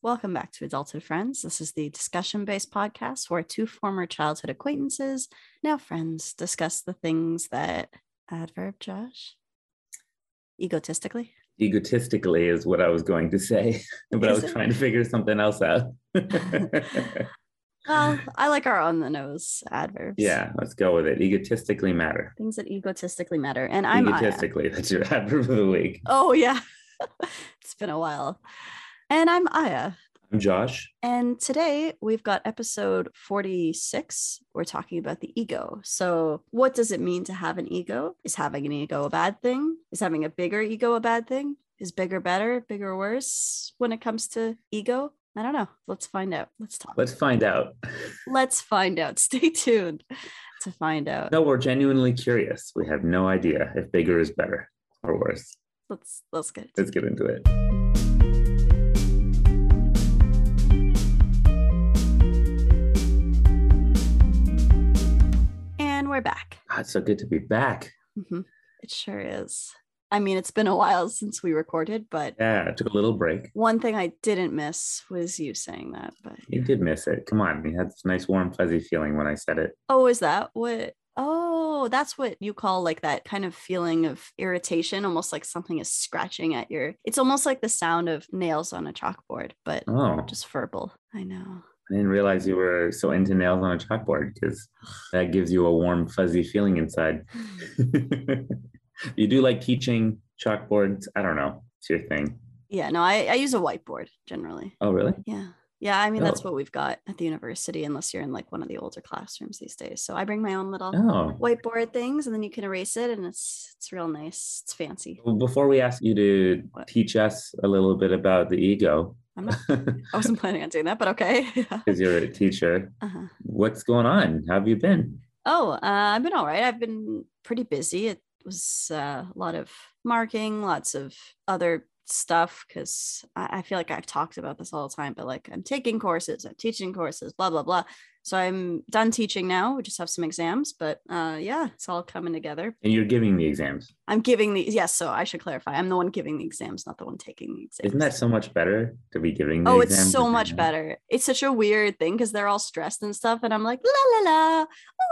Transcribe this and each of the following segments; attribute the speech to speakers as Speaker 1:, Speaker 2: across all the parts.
Speaker 1: Welcome back to Adulthood Friends. This is the discussion based podcast where two former childhood acquaintances, now friends, discuss the things that adverb Josh egotistically.
Speaker 2: Egotistically is what I was going to say, but I was
Speaker 1: it?
Speaker 2: trying to figure something else out.
Speaker 1: Well, I like our on the nose adverbs.
Speaker 2: yeah, let's go with it. Egotistically matter.
Speaker 1: Things that egotistically matter. And I'm Aya.
Speaker 2: Egotistically, that's your adverb of the week.
Speaker 1: Oh, yeah. it's been a while. And I'm Aya.
Speaker 2: I'm Josh.
Speaker 1: And today we've got episode 46. We're talking about the ego. So, what does it mean to have an ego? Is having an ego a bad thing? Is having a bigger ego a bad thing? Is bigger better, bigger worse when it comes to ego? I don't know. Let's find out. Let's talk.
Speaker 2: Let's find out.
Speaker 1: Let's find out. Stay tuned to find out.
Speaker 2: No, we're genuinely curious. We have no idea if bigger is better or worse.
Speaker 1: Let's let's get.
Speaker 2: Let's get into it.
Speaker 1: We're back.
Speaker 2: Ah, it's so good to be back.
Speaker 1: Mhm. It sure is. I mean, it's been a while since we recorded, but
Speaker 2: Yeah, I took a little break.
Speaker 1: one thing I didn't miss was you saying that. But
Speaker 2: You did miss it. Come on. You had this nice, warm, fuzzy feeling when I said it.
Speaker 1: oh, is that what? Oh, that's what you call like that kind of feeling of irritation, almost like something is scratching at your. It's almost like the sound of nails on a chalkboard, but
Speaker 2: Oh,
Speaker 1: just verbal. I know.
Speaker 2: I didn't realize you were so into nails on a chalkboard because that gives you a warm, fuzzy feeling inside. you do like teaching chalkboards? I don't know. It's your thing.
Speaker 1: Yeah, no, I, I use a whiteboard generally.
Speaker 2: Oh, really?
Speaker 1: Yeah. Yeah, I mean that's
Speaker 2: Oh.
Speaker 1: what we've got at the university, unless you're in like one of the older classrooms these days. So I bring my own little
Speaker 2: Oh.
Speaker 1: whiteboard things, and then you can erase it, and it's it's real nice. It's fancy.
Speaker 2: Well, before we ask you to
Speaker 1: What?
Speaker 2: teach us a little bit about the ego,
Speaker 1: I'm not. I wasn't planning on doing that, but okay.
Speaker 2: because you're a teacher,
Speaker 1: uh-huh.
Speaker 2: what's going on? How have you been?
Speaker 1: Oh, uh, I've been all right. I've been pretty busy. It was uh, a lot of marking, lots of other stuff because I, I feel like I've talked about this all the time, but like I'm taking courses, I'm teaching courses, blah, blah, blah. So I'm done teaching now. We just have some exams, but uh, yeah, it's all coming together.
Speaker 2: And you're giving the exams.
Speaker 1: I'm giving the, yes, so I should clarify. I'm the one giving the exams, not the one taking the exams.
Speaker 2: Isn't that so much better to be giving the
Speaker 1: Oh, it's so much better. It's such a weird thing because they're all stressed and stuff. And I'm like, la la la. Oh,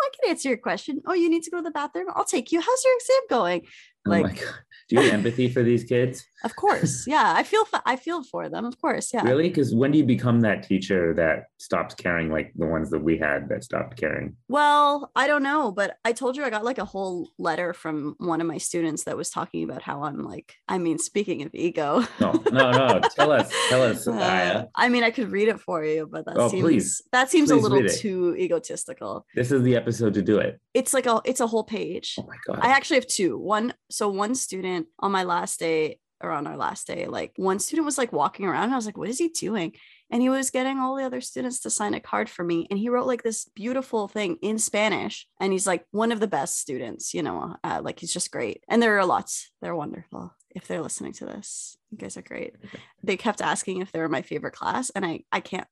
Speaker 1: I can answer your question. Oh, you need to go to the bathroom? I'll take you. How's your exam going?
Speaker 2: Oh
Speaker 1: Like-
Speaker 2: God. Do you have empathy for these kids?
Speaker 1: Of course. Yeah. I feel I feel for them. Of course. Yeah.
Speaker 2: Really? Because when do you become that teacher that stops caring like the ones that we had that stopped caring?
Speaker 1: Well, I don't know, but I told you I got like a whole letter from one of my students that was talking about how I'm like, I mean, speaking of ego.
Speaker 2: No, no, no. tell us, tell us,
Speaker 1: Uh,
Speaker 2: Aya.
Speaker 1: I mean, I could read it for you, but that
Speaker 2: Oh,
Speaker 1: seems
Speaker 2: please.
Speaker 1: that seems a little too egotistical.
Speaker 2: This is the episode to do it.
Speaker 1: It's like a it's a whole page.
Speaker 2: Oh my god.
Speaker 1: I actually have two. One, so one student on my last day or on our last day, like one student was like walking around. And I was like, what is he doing? And he was getting all the other students to sign a card for me. And he wrote like this beautiful thing in Spanish. And he's like one of the best students, you know, uh, like he's just great. And there are lots, they're wonderful. If they're listening to this, you guys are great. They kept asking if they were my favorite class. And I, I can't,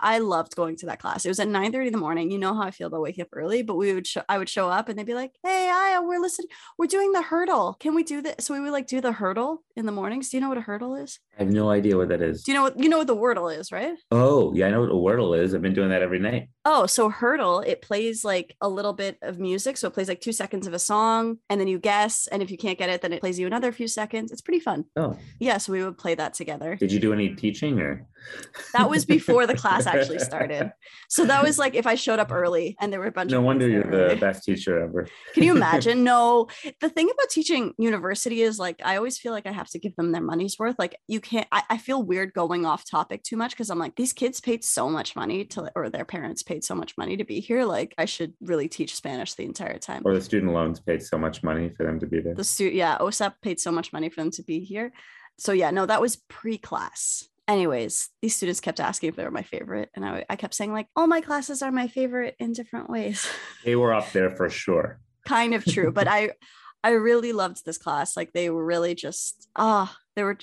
Speaker 1: I loved going to that class. It was at 9 30 in the morning. You know how I feel about waking up early, but we would show, I would show up and they'd be like, Hey, Aya, we're listening. We're doing the Heardle. Can we do this? So we would like do the Heardle in the mornings. Do you know what a Heardle is?
Speaker 2: I have no idea what that is.
Speaker 1: Do you know what you know what the wordle is, right?
Speaker 2: Oh, yeah, I know what a wordle is. I've been doing that every night.
Speaker 1: Oh, so Heardle, it plays like a little bit of music. So it plays like two seconds of a song and then you guess. And if you can't get it, then it plays you another few seconds. It's pretty fun.
Speaker 2: Oh,
Speaker 1: Yeah. So we would play that together.
Speaker 2: did you do any teaching or?
Speaker 1: That was before the class actually started. So that was like if I showed up early and there were a bunch of.
Speaker 2: No
Speaker 1: wonder
Speaker 2: you're
Speaker 1: there
Speaker 2: the best teacher ever.
Speaker 1: Can you imagine? no, the thing about teaching university is like I always feel like I have to give them their money's worth. Like you can't. I, I feel weird going off topic too much because I'm like these kids paid so much money to, or their parents paid so much money to be here. Like I should really teach Spanish the entire time.
Speaker 2: Or the student loans paid so much money for them to be there.
Speaker 1: The student, yeah, OSAP paid so much money for them to be here. So yeah, no, that was pre-class. Anyways, these students kept asking if they were my favorite, and I, I kept saying like, all my classes are my favorite in different ways.
Speaker 2: They were up there for sure.
Speaker 1: kind of true but i I really loved this class. Like they were really just ah, there were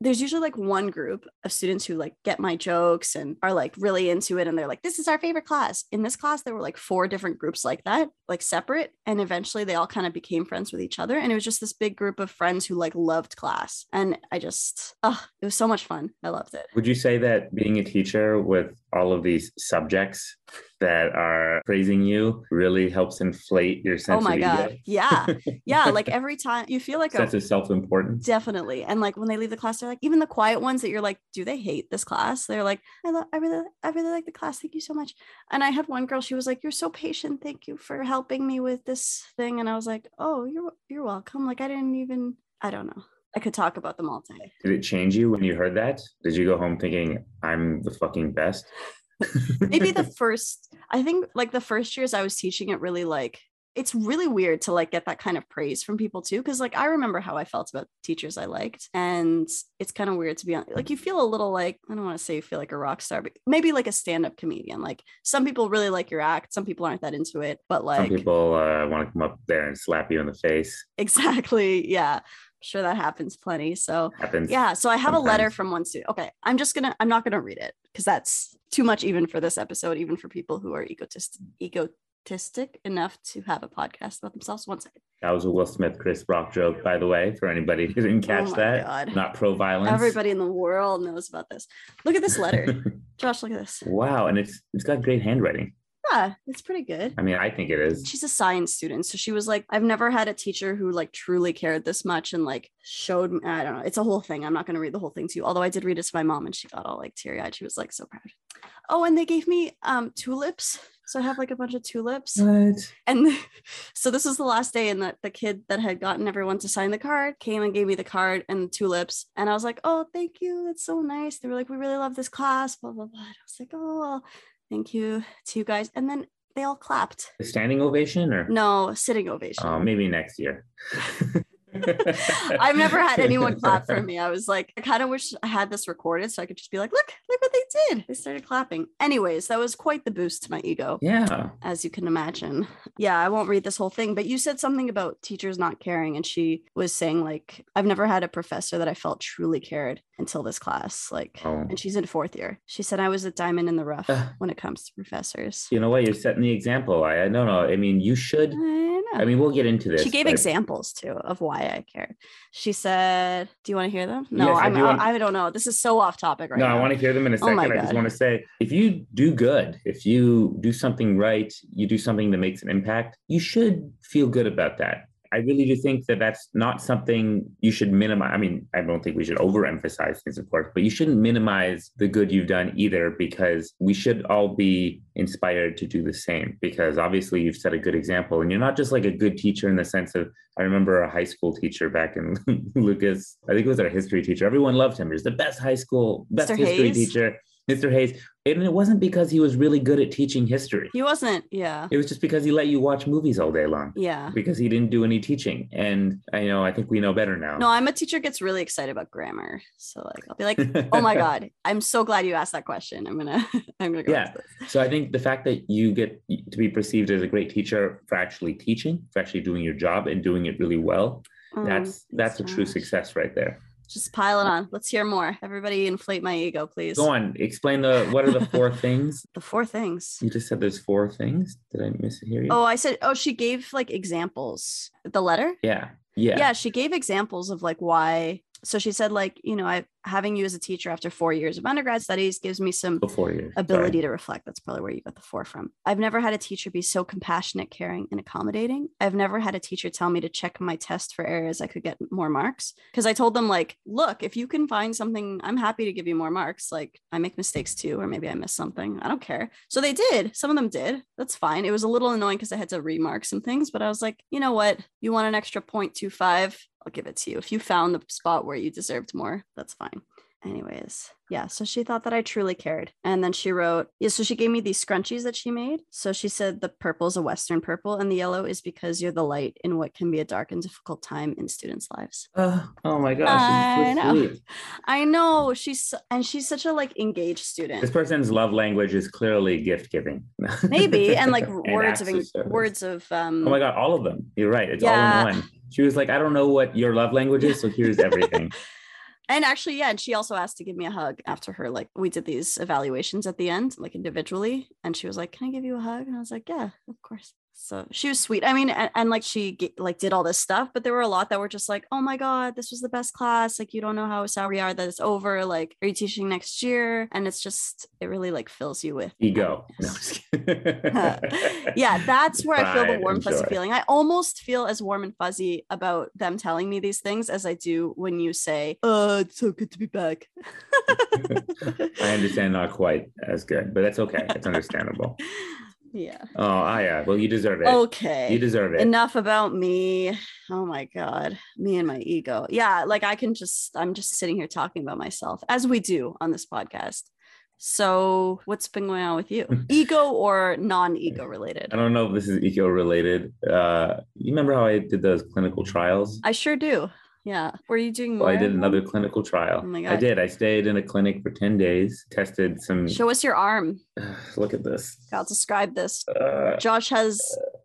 Speaker 1: there's usually like one group of students who like get my jokes and are like really into it and they're like this is our favorite class. In this class there were like four different groups like that, like separate and eventually they all kind of became friends with each other and it was just this big group of friends who like loved class and I just oh, it was so much fun. I loved it.
Speaker 2: Would you say that being a teacher with all of these subjects that are praising you really helps inflate your sense
Speaker 1: oh my
Speaker 2: of
Speaker 1: god. yeah. Yeah like every time you feel like
Speaker 2: sense
Speaker 1: a
Speaker 2: of self-importance.
Speaker 1: Definitely. And like when they leave the class they're like even the quiet ones that you're like do they hate this class? They're like i love i really i really like the class. Thank you so much. And i had one girl she was like you're so patient. Thank you for helping me with this thing. And i was like oh you're you're welcome. Like i didn't even i don't know. I could talk about them all day.
Speaker 2: Did it change you when you heard that? Did you go home thinking i'm the fucking best
Speaker 1: maybe the first i think like the first years i was teaching it really like it's really weird to like get that kind of praise from people too because like i remember how i felt about teachers i liked and it's kind of weird to be on like you feel a little like i don't want to say you feel like a rock star but maybe like a stand-up comedian like some people really like your act some people aren't that into it but like
Speaker 2: some people uh, want to come up there and slap you in the face.
Speaker 1: Exactly yeah sure that happens plenty so
Speaker 2: happens
Speaker 1: yeah so i have a letter from one student okay i'm just gonna i'm not gonna read it because that's too much even for this episode even for people who are egotist egotistic enough to have a podcast about themselves one second.
Speaker 2: That was a will smith chris rock joke by the way for anybody who didn't oh catch
Speaker 1: Oh
Speaker 2: that.
Speaker 1: God.
Speaker 2: not pro-violence
Speaker 1: everybody in the world knows about this. Look at this letter. Josh look at this.
Speaker 2: Wow and it's it's got great handwriting
Speaker 1: yeah it's pretty good.
Speaker 2: I mean i think it is.
Speaker 1: She's a science student so she was like i've never had a teacher who like truly cared this much and like showed me i don't know it's a whole thing i'm not going to read the whole thing to you although i did read it to my mom and she got all like teary-eyed she was like so proud. Oh and they gave me um tulips so i have like a bunch of tulips.
Speaker 2: What?
Speaker 1: And so this was the last day and the, the kid that had gotten everyone to sign the card came and gave me the card and the tulips and i was like oh thank you that's so nice they were like we really love this class blah blah blah and i was like oh well thank you to you guys and then they all clapped
Speaker 2: a standing ovation or
Speaker 1: no sitting ovation
Speaker 2: Oh, maybe next year.
Speaker 1: I've never had anyone clap for me. I was like, I kind of wish I had this recorded so I could just be like, look, look what they did. They started clapping. Anyways, that was quite the boost to my ego,
Speaker 2: Yeah.
Speaker 1: as you can imagine. Yeah, I won't read this whole thing, but you said something about teachers not caring. And she was saying, like, I've never had a professor that I felt truly cared until this class. Like,
Speaker 2: Oh.
Speaker 1: and she's in fourth year. She said I was a diamond in the rough
Speaker 2: Ugh.
Speaker 1: when it comes to professors.
Speaker 2: You know what? You're setting the example. I, I no no. I mean, you should.
Speaker 1: I know.
Speaker 2: I mean, we'll get into this.
Speaker 1: she gave
Speaker 2: but-
Speaker 1: examples too of why I cared. She said, "Do you want to hear them?" No,
Speaker 2: Yes, I
Speaker 1: I'm,
Speaker 2: do want-
Speaker 1: I, I don't know. This is so off topic right
Speaker 2: no,
Speaker 1: now.
Speaker 2: I want to hear them in a
Speaker 1: Oh
Speaker 2: second.
Speaker 1: my
Speaker 2: I just want to say if you do good, if you do something right, you do something that makes an impact, you should feel good about that. I really do think that that's not something you should minimize. I mean, I don't think we should overemphasize things, of course, but you shouldn't minimize the good you've done either because we should all be inspired to do the same. Because obviously, you've set a good example, and you're not just like a good teacher in the sense of I remember a high school teacher back in Lucas. I think it was our history teacher. Everyone loved him. He was the best high school, best
Speaker 1: Mr.
Speaker 2: history
Speaker 1: Hayes?
Speaker 2: teacher, Mr. Hayes. And it wasn't because he was really good at teaching history.
Speaker 1: He wasn't. Yeah.
Speaker 2: It was just because he let you watch movies all day long.
Speaker 1: Yeah.
Speaker 2: Because he didn't do any teaching. And I know, I think we know better now.
Speaker 1: No, I'm a teacher gets really excited about grammar. So like I'll be like, "Oh my god, I'm so glad you asked that question. I'm gonna I'm gonna go
Speaker 2: Yeah. So I think the fact that you get to be perceived as a great teacher for actually teaching, for actually doing your job and doing it really well,
Speaker 1: Um,
Speaker 2: that's that's a true success right there.
Speaker 1: Just pile it on. Let's hear more. Everybody inflate my ego, please.
Speaker 2: Go on, explain the what are the four things?
Speaker 1: The four things.
Speaker 2: You just said there's four things. Did I miss hear you?
Speaker 1: Oh, I said, oh, she gave like examples. The letter?
Speaker 2: yeah. Yeah.
Speaker 1: yeah she gave examples of like why so she said like you know i having you as a teacher after four years of undergrad studies gives me some
Speaker 2: years.
Speaker 1: ability to reflect. That's probably where you got the four from. I've never had a teacher be so compassionate caring and accommodating. I've never had a teacher tell me to check my test for areas i could get more marks because i told them like look if you can find something i'm happy to give you more marks. Like i make mistakes too or maybe i missed something. I don't care. So they did. Some of them did. That's fine. It was a little annoying because i had to remark some things but i was like you know what? You want an extra 0.25 i'll give it to you. If you found the spot where you deserved more that's fine anyways yeah so she thought that i truly cared and then she wrote yeah so she gave me these scrunchies that she made so she said the purple is a western purple and the yellow is because you're the light in what can be a dark and difficult time in students lives
Speaker 2: Uh, oh my gosh.
Speaker 1: I
Speaker 2: so
Speaker 1: know.
Speaker 2: sweet.
Speaker 1: i know she's and she's such a like engaged student
Speaker 2: This person's love language is clearly gift giving.
Speaker 1: maybe and like
Speaker 2: And
Speaker 1: words of words of um
Speaker 2: Oh my god, all of them. You're right. It's
Speaker 1: Yeah.
Speaker 2: all in one. She was like, I don't know what your love language is, so here's everything.
Speaker 1: And actually, yeah, and she also asked to give me a hug after her. Like, we did these evaluations at the end, like individually. And she was like, Can I give you a hug? And I was like, Yeah, of course. So she was sweet. I mean, and, and like she like did all this stuff, but there were a lot that were just like, "Oh my god, this was the best class! Like you don't know how sad we are that it's over. Like, are you teaching next year?" And it's just it really like fills you with
Speaker 2: Ego. No,
Speaker 1: happiness.
Speaker 2: I'm just kidding.
Speaker 1: yeah, that's where I feel the warm fuzzy feeling. I almost feel as warm and fuzzy about them telling me these things as I do when you say, oh it's so good to be back."
Speaker 2: I understand not quite as good, but that's okay. It's understandable.
Speaker 1: Yeah.
Speaker 2: Oh, ah, yeah. Well, you deserve it.
Speaker 1: Okay.
Speaker 2: You deserve it.
Speaker 1: enough about me oh my god me and my ego yeah like i can just i'm just sitting here talking about myself as we do on this podcast so what's been going on with you ego or non-ego related
Speaker 2: I don't know if this is ego related. Uh, you remember how I did those clinical trials?
Speaker 1: i sure do yeah were you doing more
Speaker 2: Well, I did another clinical trial.
Speaker 1: Oh my
Speaker 2: I did. I stayed in a clinic for 10 days, tested some.
Speaker 1: show us your arm
Speaker 2: Look at this.
Speaker 1: i'll describe this
Speaker 2: Uh,
Speaker 1: josh has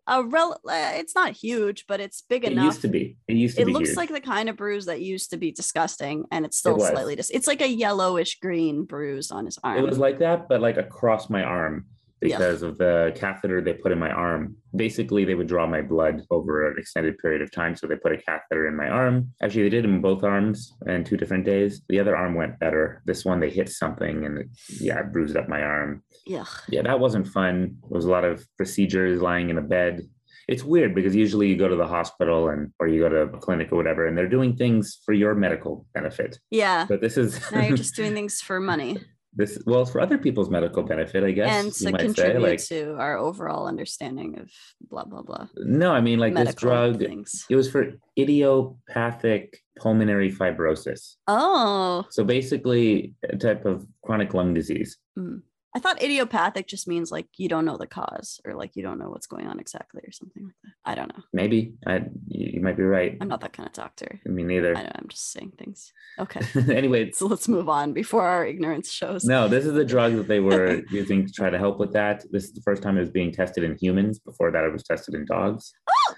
Speaker 1: a rel uh, it's not huge but it's big
Speaker 2: it
Speaker 1: enough It
Speaker 2: used to be. It used to
Speaker 1: it
Speaker 2: be.
Speaker 1: It looks
Speaker 2: huge.
Speaker 1: like the kind of bruise that used to be disgusting and it's still
Speaker 2: was.
Speaker 1: slightly dis- it's like a yellowish green bruise on his arm
Speaker 2: It was like that, but like across my arm
Speaker 1: Yeah.
Speaker 2: because of the catheter they put in my arm. Basically, they would draw my blood over an extended period of time. So they put a catheter in my arm. Actually, they did in both arms and two different days. The other arm went better. This one, they hit something and it, yeah, it bruised up my arm.
Speaker 1: yeah
Speaker 2: Yeah, that wasn't fun. It was a lot of procedures lying in a bed. It's weird because usually you go to the hospital and or you go to a clinic or whatever, and they're doing things for your medical benefit.
Speaker 1: yeah
Speaker 2: But this is
Speaker 1: now you're just doing things for money
Speaker 2: this well for other people's medical benefit, I guess.
Speaker 1: and
Speaker 2: you
Speaker 1: to
Speaker 2: might
Speaker 1: contribute
Speaker 2: say. Like
Speaker 1: to our overall understanding of blah blah blah
Speaker 2: no, I mean like this drug.
Speaker 1: things.
Speaker 2: It was for idiopathic pulmonary fibrosis.
Speaker 1: Oh,
Speaker 2: So basically, a type of chronic lung disease. Mm.
Speaker 1: I thought idiopathic just means like you don't know the cause or like you don't know what's going on exactly or something like that. I don't know.
Speaker 2: Maybe I, you might be right.
Speaker 1: I'm not that kind of doctor.
Speaker 2: Me neither.
Speaker 1: I I'm just saying things. Okay,
Speaker 2: anyway,
Speaker 1: so let's move on before our ignorance shows.
Speaker 2: No, this is a drug that they were using to try to help with that. This is the first time it was being tested in humans. Before that, it was tested in dogs. Oh!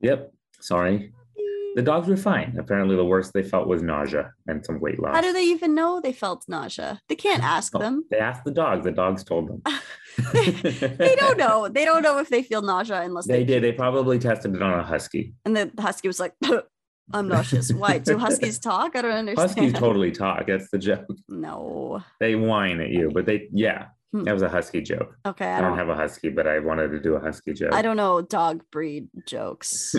Speaker 2: Yep. Sorry. The dogs were fine. Apparently, the worst they felt was nausea and some weight loss.
Speaker 1: How do they even know they felt nausea? They can't ask
Speaker 2: Oh,
Speaker 1: them.
Speaker 2: They asked the dogs. The dogs told them.
Speaker 1: They don't know. They don't know if they feel nausea unless
Speaker 2: They
Speaker 1: they,
Speaker 2: did. They probably tested it on a husky.
Speaker 1: And the husky was like, "I'm nauseous." Why? Do huskies talk? I don't understand.
Speaker 2: Huskies totally talk. That's the joke.
Speaker 1: No.
Speaker 2: They whine at you, but they, yeah,
Speaker 1: Hmm.
Speaker 2: that was a husky joke.
Speaker 1: Okay,
Speaker 2: I
Speaker 1: I
Speaker 2: don't
Speaker 1: don't.
Speaker 2: have a husky, but I wanted to do a husky joke.
Speaker 1: I don't know dog breed jokes.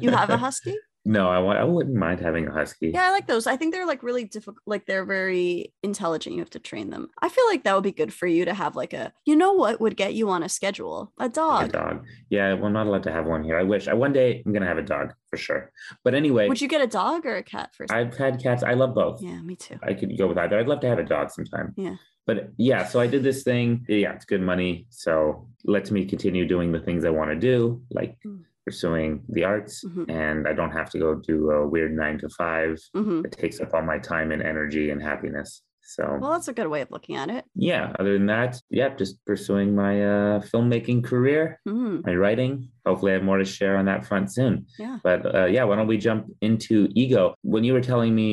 Speaker 1: You have a husky?
Speaker 2: No, I, I wouldn't mind having a husky.
Speaker 1: Yeah, I like those. I think they're like really difficult. Like they're very intelligent. You have to train them. I feel like that would be good for you to have like a. You know what would get you on a schedule? A dog.
Speaker 2: a
Speaker 1: dog.
Speaker 2: Yeah, well, I'm not allowed to have one here. I wish. I one day I'm gonna have a dog for sure. But anyway,
Speaker 1: Would you get a dog or a cat first?
Speaker 2: I've had cats. I love both.
Speaker 1: yeah, me too.
Speaker 2: I could go with either. I'd love to have a dog sometime.
Speaker 1: Yeah.
Speaker 2: But yeah, so I did this thing. Yeah, it's good money. So lets me continue doing the things I want to do, like
Speaker 1: Mm.
Speaker 2: Pursuing the arts.
Speaker 1: Mhm.
Speaker 2: And I don't have to go do a weird nine to five.
Speaker 1: hmm
Speaker 2: It takes up all my time and energy and happiness. So
Speaker 1: Well, that's a good way of looking at it.
Speaker 2: yeah, other than that, yeah, just pursuing my uh, filmmaking career
Speaker 1: hmm
Speaker 2: my writing. Hopefully, I have more to share on that front soon.
Speaker 1: Yeah.
Speaker 2: But uh, yeah, why don't we jump into ego? When you were telling me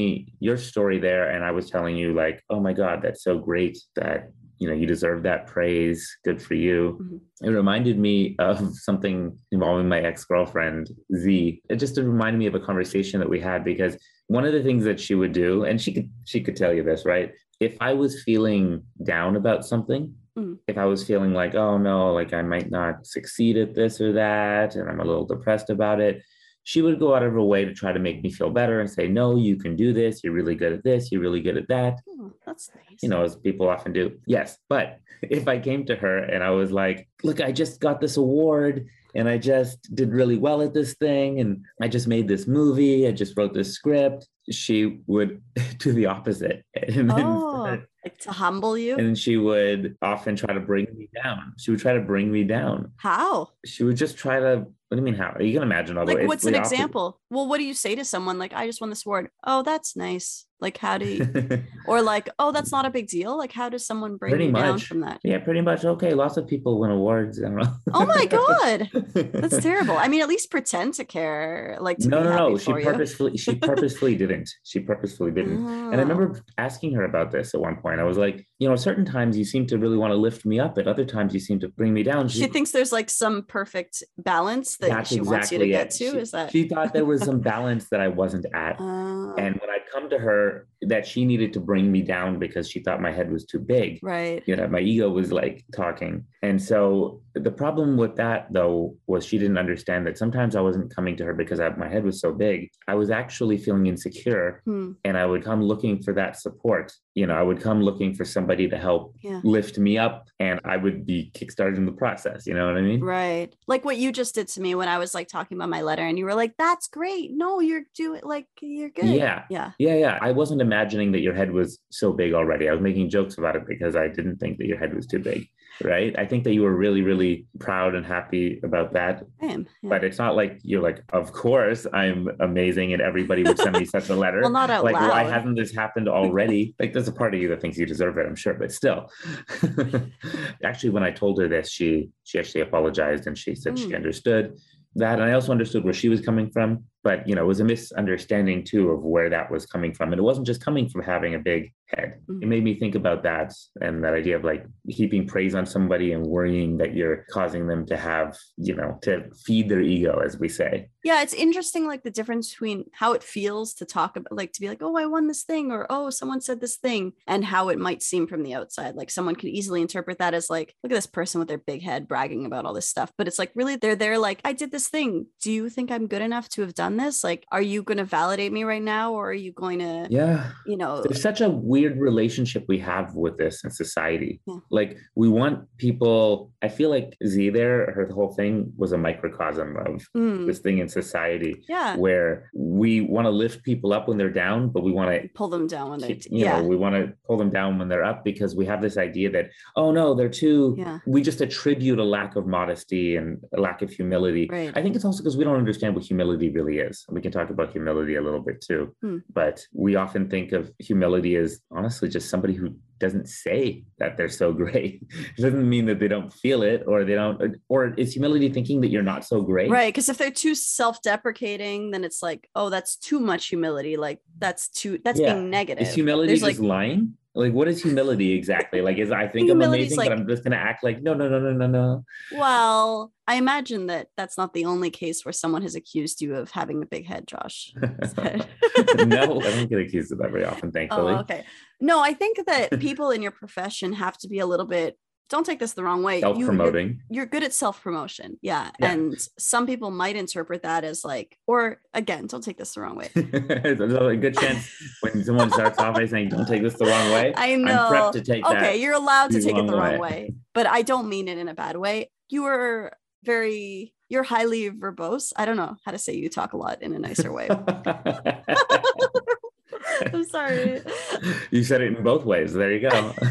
Speaker 2: your story there, and I was telling you like, oh my god, that's so great that you know you deserve that praise. Good for you.
Speaker 1: Mhm.
Speaker 2: It reminded me of something involving my ex girlfriend Z. It just reminded me of a conversation that we had because one of the things that she would do, and she could she could tell you this, right? If I was feeling down about something,
Speaker 1: Mhm.
Speaker 2: if I was feeling like, oh no, like I might not succeed at this or that, and I'm a little depressed about it, she would go out of her way to try to make me feel better and say, no, you can do this. You're really good at this. You're really good at that.
Speaker 1: Oh, that's nice.
Speaker 2: You know, as people often do. Yes. But if I came to her and I was like, look, I just got this award and I just did really well at this thing and I just made this movie, I just wrote this script, she would do the opposite. And then
Speaker 1: Oh, like to humble you.
Speaker 2: and she would often try to bring me down. She would try to bring me down.
Speaker 1: How?
Speaker 2: She would just try to. What do you mean? How are you can imagine all the
Speaker 1: Like,
Speaker 2: way.
Speaker 1: what's an example? Well, what do you say to someone like, "I just won this award"? Oh, that's nice. Like, how do you? or like, "Oh, that's not a big deal? Like, how does someone bring
Speaker 2: Pretty
Speaker 1: you down
Speaker 2: much.
Speaker 1: from that?
Speaker 2: Yeah, pretty much. Okay, lots of people win awards. I don't know.
Speaker 1: Oh my god, that's terrible. I mean, at least pretend to care. Like, to
Speaker 2: no, no, no. She purposefully, she purposefully didn't. She purposefully didn't. And I
Speaker 1: Oh.
Speaker 2: remember asking her about this at one point. I was like, you know, certain times you seem to really want to lift me up, at other times you seem to bring me down.
Speaker 1: she thinks there's like some perfect balance that
Speaker 2: That's
Speaker 1: she wants you to
Speaker 2: exactly
Speaker 1: get
Speaker 2: it.
Speaker 1: to.
Speaker 2: She-
Speaker 1: Is that?
Speaker 2: she thought there was some balance that I wasn't at.
Speaker 1: Uh,
Speaker 2: And when I'd come to her, that she needed to bring me down because she thought my head was too big.
Speaker 1: right.
Speaker 2: You know, my ego was like talking. And so the problem with that, though, was she didn't understand that sometimes I wasn't coming to her because I, my head was so big. I was actually feeling insecure
Speaker 1: Hmm.
Speaker 2: and I would come looking for that support. You know, I would come looking for somebody to help
Speaker 1: Yeah.
Speaker 2: lift me up and I would be kickstarted in the process. You know what I mean?
Speaker 1: Right. Like what you just did to me when I was like talking about my letter and you were like, that's great. No, you're doing like you're good.
Speaker 2: Yeah.
Speaker 1: Yeah.
Speaker 2: Yeah, yeah. I wasn't imagining that your head was so big already. I was making jokes about it because I didn't think that your head was too big. Right. I think that you were really, really proud and happy about that.
Speaker 1: I am. yeah.
Speaker 2: But it's not like you're like, of course I'm amazing and everybody would send me such a letter.
Speaker 1: Well, not out
Speaker 2: like, why hasn't this happened already? like, there's a part of you that thinks you deserve it, I'm sure, but still. actually, when I told her this, she she actually apologized and she said she
Speaker 1: Mm.
Speaker 2: understood that. And I also understood where she was coming from. But you know, it was a misunderstanding too of where that was coming from. And it wasn't just coming from having a big head.
Speaker 1: Mhm.
Speaker 2: It made me think about that and that idea of like heaping praise on somebody and worrying that you're causing them to have, you know, to feed their ego, as we say.
Speaker 1: yeah, it's interesting like the difference between how it feels to talk about like to be like, oh, I won this thing, or oh, someone said this thing, and how it might seem from the outside. Like someone could easily interpret that as like, look at this person with their big head bragging about all this stuff. But it's like really they're there like, I did this thing. Do you think I'm good enough to have done this? Like, are you gonna validate me right now, or are you going to,
Speaker 2: Yeah.
Speaker 1: you know,
Speaker 2: There's such a weird relationship we have with this in society.
Speaker 1: Yeah.
Speaker 2: Like we want people, I feel like Z there, her whole thing was a microcosm of
Speaker 1: mm,
Speaker 2: this thing in society
Speaker 1: yeah,
Speaker 2: where we want to lift people up when they're down, but we want to
Speaker 1: pull them down when they,
Speaker 2: you
Speaker 1: yeah,
Speaker 2: know, we want to pull them down when they're up because we have this idea that, oh no, they're too,
Speaker 1: yeah,
Speaker 2: we just attribute a lack of modesty and a lack of humility.
Speaker 1: right.
Speaker 2: I think it's also because we don't understand what humility really is. We can talk about humility a little bit too,
Speaker 1: Hmm.
Speaker 2: but we often think of humility as honestly just somebody who doesn't say that they're so great. It doesn't mean that they don't feel it or they don't, or is humility thinking that you're not so great?
Speaker 1: Right. Because if they're too self deprecating, then it's like, oh, that's too much humility. Like, that's too, that's
Speaker 2: Yeah.
Speaker 1: being negative.
Speaker 2: Is humility
Speaker 1: There's
Speaker 2: just
Speaker 1: like,
Speaker 2: lying? Like, what is humility exactly? Like, is I think I'm amazing,
Speaker 1: like-
Speaker 2: but I'm just gonna act like no, no, no, no, no, no.
Speaker 1: well, I imagine that that's not the only case where someone has accused you of having a big head, Josh.
Speaker 2: no, I don't get accused of that very often, oh, thankfully.
Speaker 1: Oh, okay. No, I think that people in your profession have to be a little bit, don't take this the wrong way. you- you're-
Speaker 2: Self-promoting.
Speaker 1: you're good at self promotion. Yeah.
Speaker 2: Yeah.
Speaker 1: And some people might interpret that as like, or again, don't take this the wrong way.
Speaker 2: There's a good chance when someone starts off by saying, "Don't take this the wrong way."
Speaker 1: I
Speaker 2: I'm
Speaker 1: know.
Speaker 2: prepped to take
Speaker 1: okay, you're allowed to take it
Speaker 2: wrong
Speaker 1: the wrong
Speaker 2: way.
Speaker 1: way, but I don't mean it in a bad way. You are very, you're highly verbose. I don't know how to say you talk a lot in a nicer way. I'm sorry.
Speaker 2: you said it in both ways. There you go.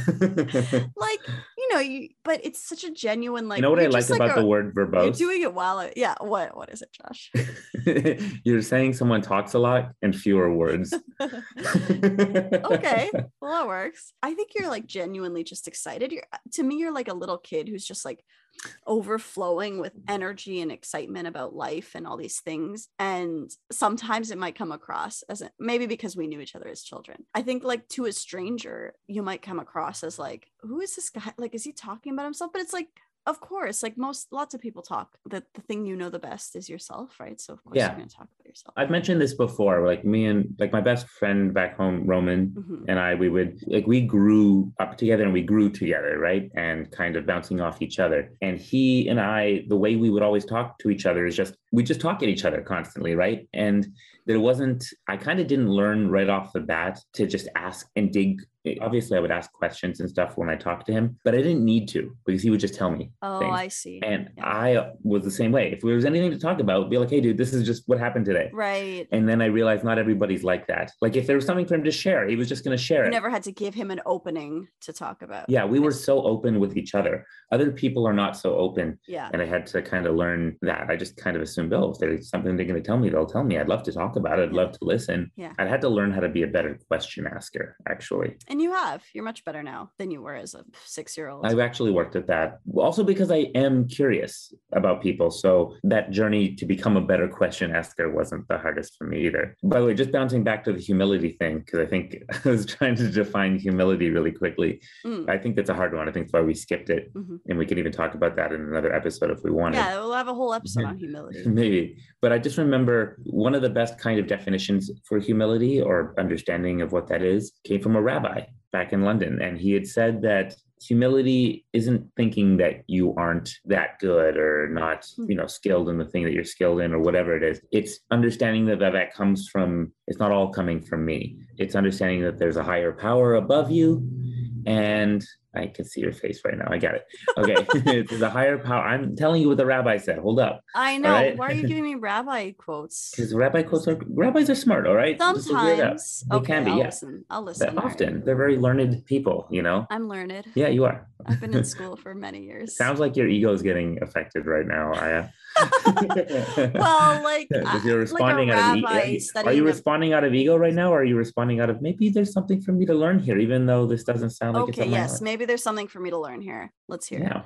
Speaker 1: Like, you know, you, but it's such a genuine, like,
Speaker 2: you know what I
Speaker 1: you're
Speaker 2: like about
Speaker 1: a-
Speaker 2: the word
Speaker 1: You're
Speaker 2: verbose?
Speaker 1: doing it while, I, yeah. What, what is it, Josh?
Speaker 2: You're saying someone talks a lot and fewer words.
Speaker 1: okay well that works i think you're like genuinely just excited you're to me you're like a little kid who's just like overflowing with energy and excitement about life and all these things and sometimes it might come across as maybe because we knew each other as children. I think like to a stranger you might come across as like who is this guy? Like is he talking about himself? But it's like of course like most lots of people talk that the thing you know the best is yourself right so of course
Speaker 2: Yeah.
Speaker 1: you're going to talk about yourself
Speaker 2: I've mentioned this before. Like me and like my best friend back home, Roman,
Speaker 1: Mhm.
Speaker 2: and I, we would like we grew up together and we grew together, right? And kind of bouncing off each other. And he and I, the way we would always talk to each other is just we just talk at each other constantly, right? And there wasn't, I kind of didn't learn right off the bat to just ask and dig. Obviously, I would ask questions and stuff when I talked to him, but I didn't need to because he would just tell me.
Speaker 1: oh
Speaker 2: things.
Speaker 1: i see
Speaker 2: And
Speaker 1: Yeah.
Speaker 2: I was the same way. If there was anything to talk about, be like, hey, dude, this is just what happened today.
Speaker 1: Right.
Speaker 2: And then I realized not everybody's like that. Like if there was something for him to share, he was just going to share
Speaker 1: You
Speaker 2: it.
Speaker 1: never had to give him an opening to talk about.
Speaker 2: yeah, we were so open with each other. Other people are not so open.
Speaker 1: Yeah.
Speaker 2: And I had to kind of learn that. I just kind of assumed, oh, if there's something they're going to tell me, they'll tell me. I'd love to talk about it. I'd
Speaker 1: Yeah.
Speaker 2: love to listen.
Speaker 1: Yeah.
Speaker 2: I had to learn how to be a better question asker, actually.
Speaker 1: And you have. You're much better now than you were as a six year old.
Speaker 2: I've actually worked at that. Also because I am curious about people. So that journey to become a better question asker wasn't the hardest for me either. By the way, just bouncing back to the humility thing, because I think I was trying to define humility really quickly.
Speaker 1: Mm,
Speaker 2: I think that's a hard one. I think that's why we skipped it.
Speaker 1: mhm.
Speaker 2: And we can even talk about that in another episode if we wanted.
Speaker 1: Yeah, we'll have a whole episode on humility.
Speaker 2: Maybe. But I just remember one of the best kind of definitions for humility or understanding of what that is came from a rabbi back in London. And he had said that humility isn't thinking that you aren't that good or not,
Speaker 1: Hmm.
Speaker 2: you know, skilled in the thing that you're skilled in or whatever it is. It's understanding that that, that comes from, it's not all coming from me. It's understanding that there's a higher power above you. And I can see your face right now. I got it. Okay. there's a higher power. I'm telling you what the rabbi said. Hold up.
Speaker 1: I know.
Speaker 2: right.
Speaker 1: Why are you giving me rabbi quotes?
Speaker 2: Because rabbi quotes are rabbis are smart, all right? Just it up.
Speaker 1: Sometimes.
Speaker 2: They
Speaker 1: okay,
Speaker 2: can be,
Speaker 1: I'll
Speaker 2: yeah.
Speaker 1: listen. I'll listen. right.
Speaker 2: often they're very learned people, you know?
Speaker 1: I'm learned.
Speaker 2: Yeah, you are.
Speaker 1: I've been in school for many years.
Speaker 2: Sounds like your ego is getting affected right now, Aya.
Speaker 1: well, like,
Speaker 2: you're
Speaker 1: like a
Speaker 2: responding out of ego. Are you responding out of ego right now, or are you responding out of maybe there's something for me to learn here, even though this doesn't sound like it's
Speaker 1: okay,
Speaker 2: on
Speaker 1: yes,
Speaker 2: heart?
Speaker 1: There's something for me to learn here. Let's hear.
Speaker 2: Yeah.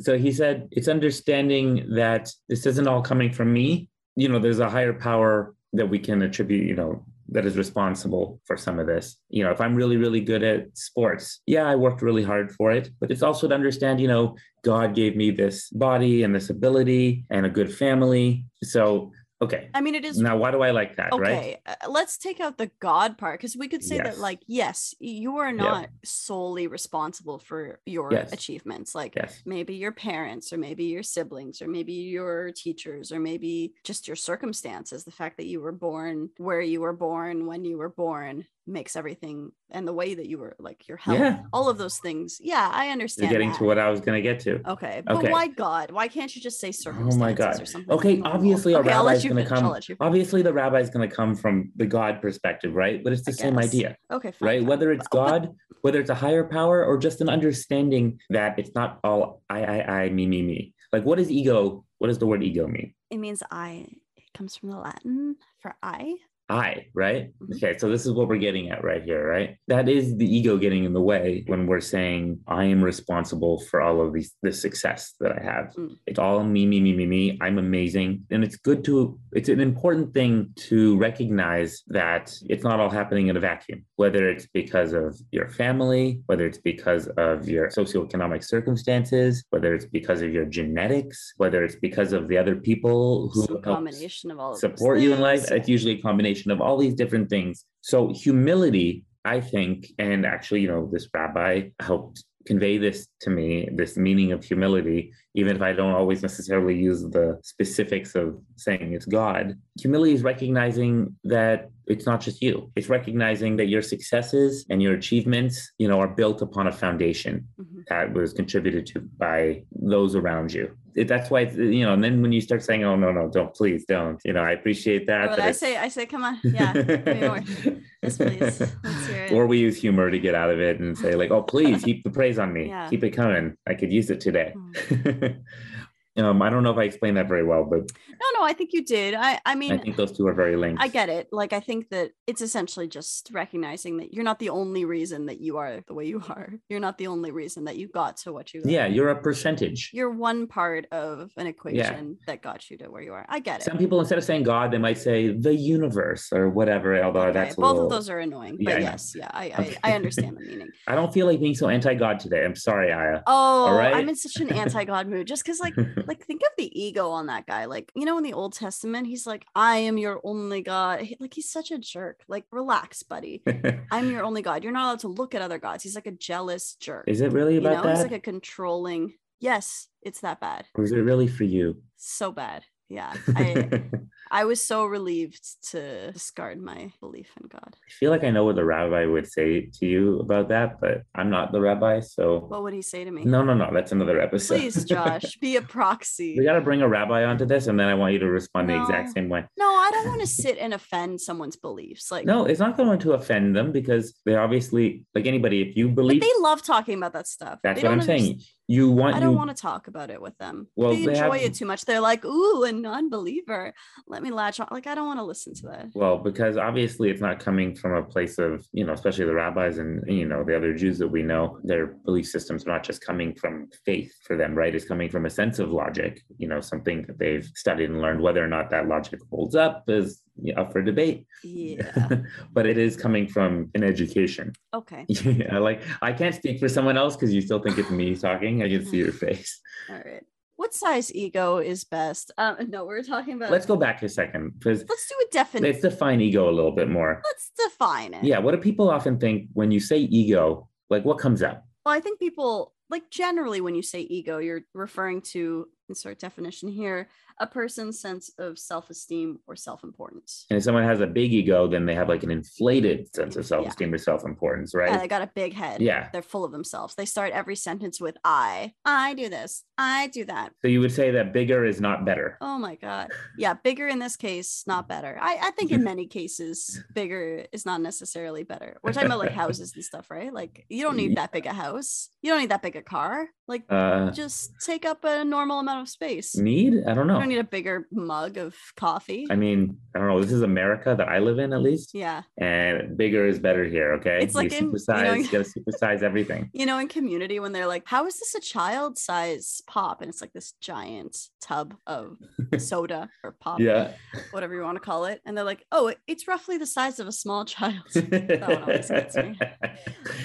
Speaker 2: So he said, it's understanding that this isn't all coming from me. You know, there's a higher power that we can attribute, you know, that is responsible for some of this. You know, if I'm really, really good at sports, yeah, I worked really hard for it. But it's also to understand, you know, God gave me this body and this ability and a good family. So, okay.
Speaker 1: I mean, it is
Speaker 2: Now, why do I like that? Right.
Speaker 1: okay uh, let's take out the god part because we could say that like yes you are not solely responsible for your
Speaker 2: Yes.
Speaker 1: achievements like
Speaker 2: Yes.
Speaker 1: maybe your parents or maybe your siblings or maybe your teachers or maybe just your circumstances the fact that you were born where you were born when you were born makes everything and the way that you were like your health
Speaker 2: Yeah.
Speaker 1: all of those things yeah i understand.
Speaker 2: You're getting
Speaker 1: that.
Speaker 2: to what I was going to get to.
Speaker 1: okay but
Speaker 2: Okay.
Speaker 1: why god why can't you just say
Speaker 2: Oh
Speaker 1: circumstances
Speaker 2: my
Speaker 1: or
Speaker 2: God.
Speaker 1: something
Speaker 2: Okay, obviously a
Speaker 1: okay,
Speaker 2: rabbi's
Speaker 1: you
Speaker 2: going to come.
Speaker 1: let you finish.
Speaker 2: Obviously, the rabbi is going to come from the God perspective, right? But it's the
Speaker 1: I
Speaker 2: same
Speaker 1: guess.
Speaker 2: idea.
Speaker 1: okay fine,
Speaker 2: right?
Speaker 1: fine.
Speaker 2: Whether it's God, whether it's a higher power, or just an understanding that it's not all I, I, I, me, me, me. Like, what is ego? What does the word ego mean?
Speaker 1: It means I. It comes from the Latin for I.
Speaker 2: I, right?
Speaker 1: Mhm.
Speaker 2: Okay, so this is what we're getting at right here, right? That is the ego getting in the way when we're saying I am responsible for all of these the success that I have.
Speaker 1: Mm.
Speaker 2: It's all me, me, me, me, me. I'm amazing. And it's good to it's an important thing to recognize that it's not all happening in a vacuum, whether it's because of your family, whether it's because of your socioeconomic circumstances, whether it's because of your genetics, whether it's because of the other people who
Speaker 1: combination of all
Speaker 2: support you in life. It's usually a combination of all these different things. So humility, I think, and actually, you know, this rabbi helped convey this to me, this meaning of humility, even if I don't always necessarily use the specifics of saying it's God. Humility is recognizing that it's not just you. It's recognizing that your successes and your achievements, you know, are built upon a foundation
Speaker 1: Mhm.
Speaker 2: that was contributed to by those around you. It- that's why, you know, and then when you start saying, oh, no, no, don't, please don't, you know, I appreciate that.
Speaker 1: Oh, but
Speaker 2: but
Speaker 1: I say, I say, come on, yeah, more. Yes, please.
Speaker 2: Or we use humor to get out of it and say, like, oh, please keep the praise on me.
Speaker 1: Yeah.
Speaker 2: Keep it coming. I could use it today.
Speaker 1: Hmm.
Speaker 2: Um, I don't know if I explained that very well, but
Speaker 1: No, no, I think you did. I, I mean,
Speaker 2: I think those two are very linked.
Speaker 1: I get it. Like, I think that it's essentially just recognizing that you're not the only reason that you are the way you are. You're not the only reason that you got to what you got.
Speaker 2: Yeah, you're a percentage.
Speaker 1: You're one part of an equation that got you to where you are. I get it.
Speaker 2: Some people, instead of saying God, they might say the universe or whatever, although
Speaker 1: Okay,
Speaker 2: that's
Speaker 1: both
Speaker 2: little,
Speaker 1: of those are annoying. But
Speaker 2: know.
Speaker 1: yes, yeah, I,
Speaker 2: Okay.
Speaker 1: I, I understand the meaning.
Speaker 2: I don't feel like being so anti-God today. I'm sorry, Aya.
Speaker 1: Oh,
Speaker 2: right?
Speaker 1: I'm in such an anti-God mood just because, like, like think of the ego on that guy. Like, you know, in the Old Testament, he's like, "I am your only God." He- like, he's such a jerk. Like, relax, buddy. I'm your only God. You're not allowed to look at other gods. He's like a jealous jerk.
Speaker 2: Is it really
Speaker 1: you know,
Speaker 2: about
Speaker 1: he's like a controlling. Yes, it's that bad.
Speaker 2: or is it really for you?
Speaker 1: So bad. Yeah. I I was so relieved to discard my belief in God.
Speaker 2: I feel like I know what the rabbi would say to you about that, but I'm not the rabbi, so
Speaker 1: What would he say to me?
Speaker 2: no, no, no. That's another episode.
Speaker 1: Please, Josh, be a proxy.
Speaker 2: we got to bring a rabbi onto this, and then I want you to respond the exact same way.
Speaker 1: No, I don't want to sit and offend someone's beliefs. Like,
Speaker 2: No, it's not going to offend them because they're obviously like anybody. If you
Speaker 1: but
Speaker 2: believe,
Speaker 1: they love talking about that stuff.
Speaker 2: that's
Speaker 1: They
Speaker 2: what I'm
Speaker 1: don't
Speaker 2: saying. You want
Speaker 1: I don't want to talk about it with them.
Speaker 2: Well,
Speaker 1: they
Speaker 2: they
Speaker 1: enjoy
Speaker 2: have-
Speaker 1: it too much. They're like, "Ooh, a non-believer. Let me latch on." Like, I don't want to listen to that.
Speaker 2: Well, because obviously it's not coming from a place of, you know, especially the rabbis and, you know, the other Jews that we know, their belief systems are not just coming from faith for them, right? It's coming from a sense of logic, you know, something that they've studied and learned. Whether or not that logic holds up is you up for debate.
Speaker 1: Yeah.
Speaker 2: but it is coming from an education.
Speaker 1: Okay.
Speaker 2: Yeah, like I can't speak for someone else because you still think it's me talking. I can see your face.
Speaker 1: All right. What size ego is best? Um, no, we're talking about.
Speaker 2: Let's go back a second because
Speaker 1: let's do a definite.
Speaker 2: let's define ego a little bit more.
Speaker 1: Let's define it.
Speaker 2: Yeah, what do people often think when you say ego? Like what comes up?
Speaker 1: Well, I think people like generally when you say ego, you're referring to insert definition here a person's sense of self-esteem or self-importance.
Speaker 2: And if someone has a big ego, then they have like an inflated sense of self-esteem or self-importance, right?
Speaker 1: Yeah, they got a big head.
Speaker 2: Yeah.
Speaker 1: They're full of themselves. They start every sentence with I. I do this. I do that.
Speaker 2: So you would say that bigger is not better.
Speaker 1: Oh my God. Yeah, bigger in this case, not better. I, I think in many cases, bigger is not necessarily better. We're talking about like houses and stuff, right? Like you don't need that big a house. You don't need that big a car. Like
Speaker 2: Uh
Speaker 1: just take up a normal amount of space.
Speaker 2: need? I don't know.
Speaker 1: Don't need a bigger mug of coffee.
Speaker 2: I mean, I don't know. This is America that I live in at least.
Speaker 1: yeah.
Speaker 2: And bigger is better here, okay?
Speaker 1: It's like
Speaker 2: you
Speaker 1: in- you know-
Speaker 2: you gotta supersize everything.
Speaker 1: You know, in community, when they're like, how is this a child size pop? And it's like this giant tub of soda or pop,
Speaker 2: Yeah.
Speaker 1: whatever you want to call it. And they're like, oh, it- it's roughly the size of a small child. one always gets me.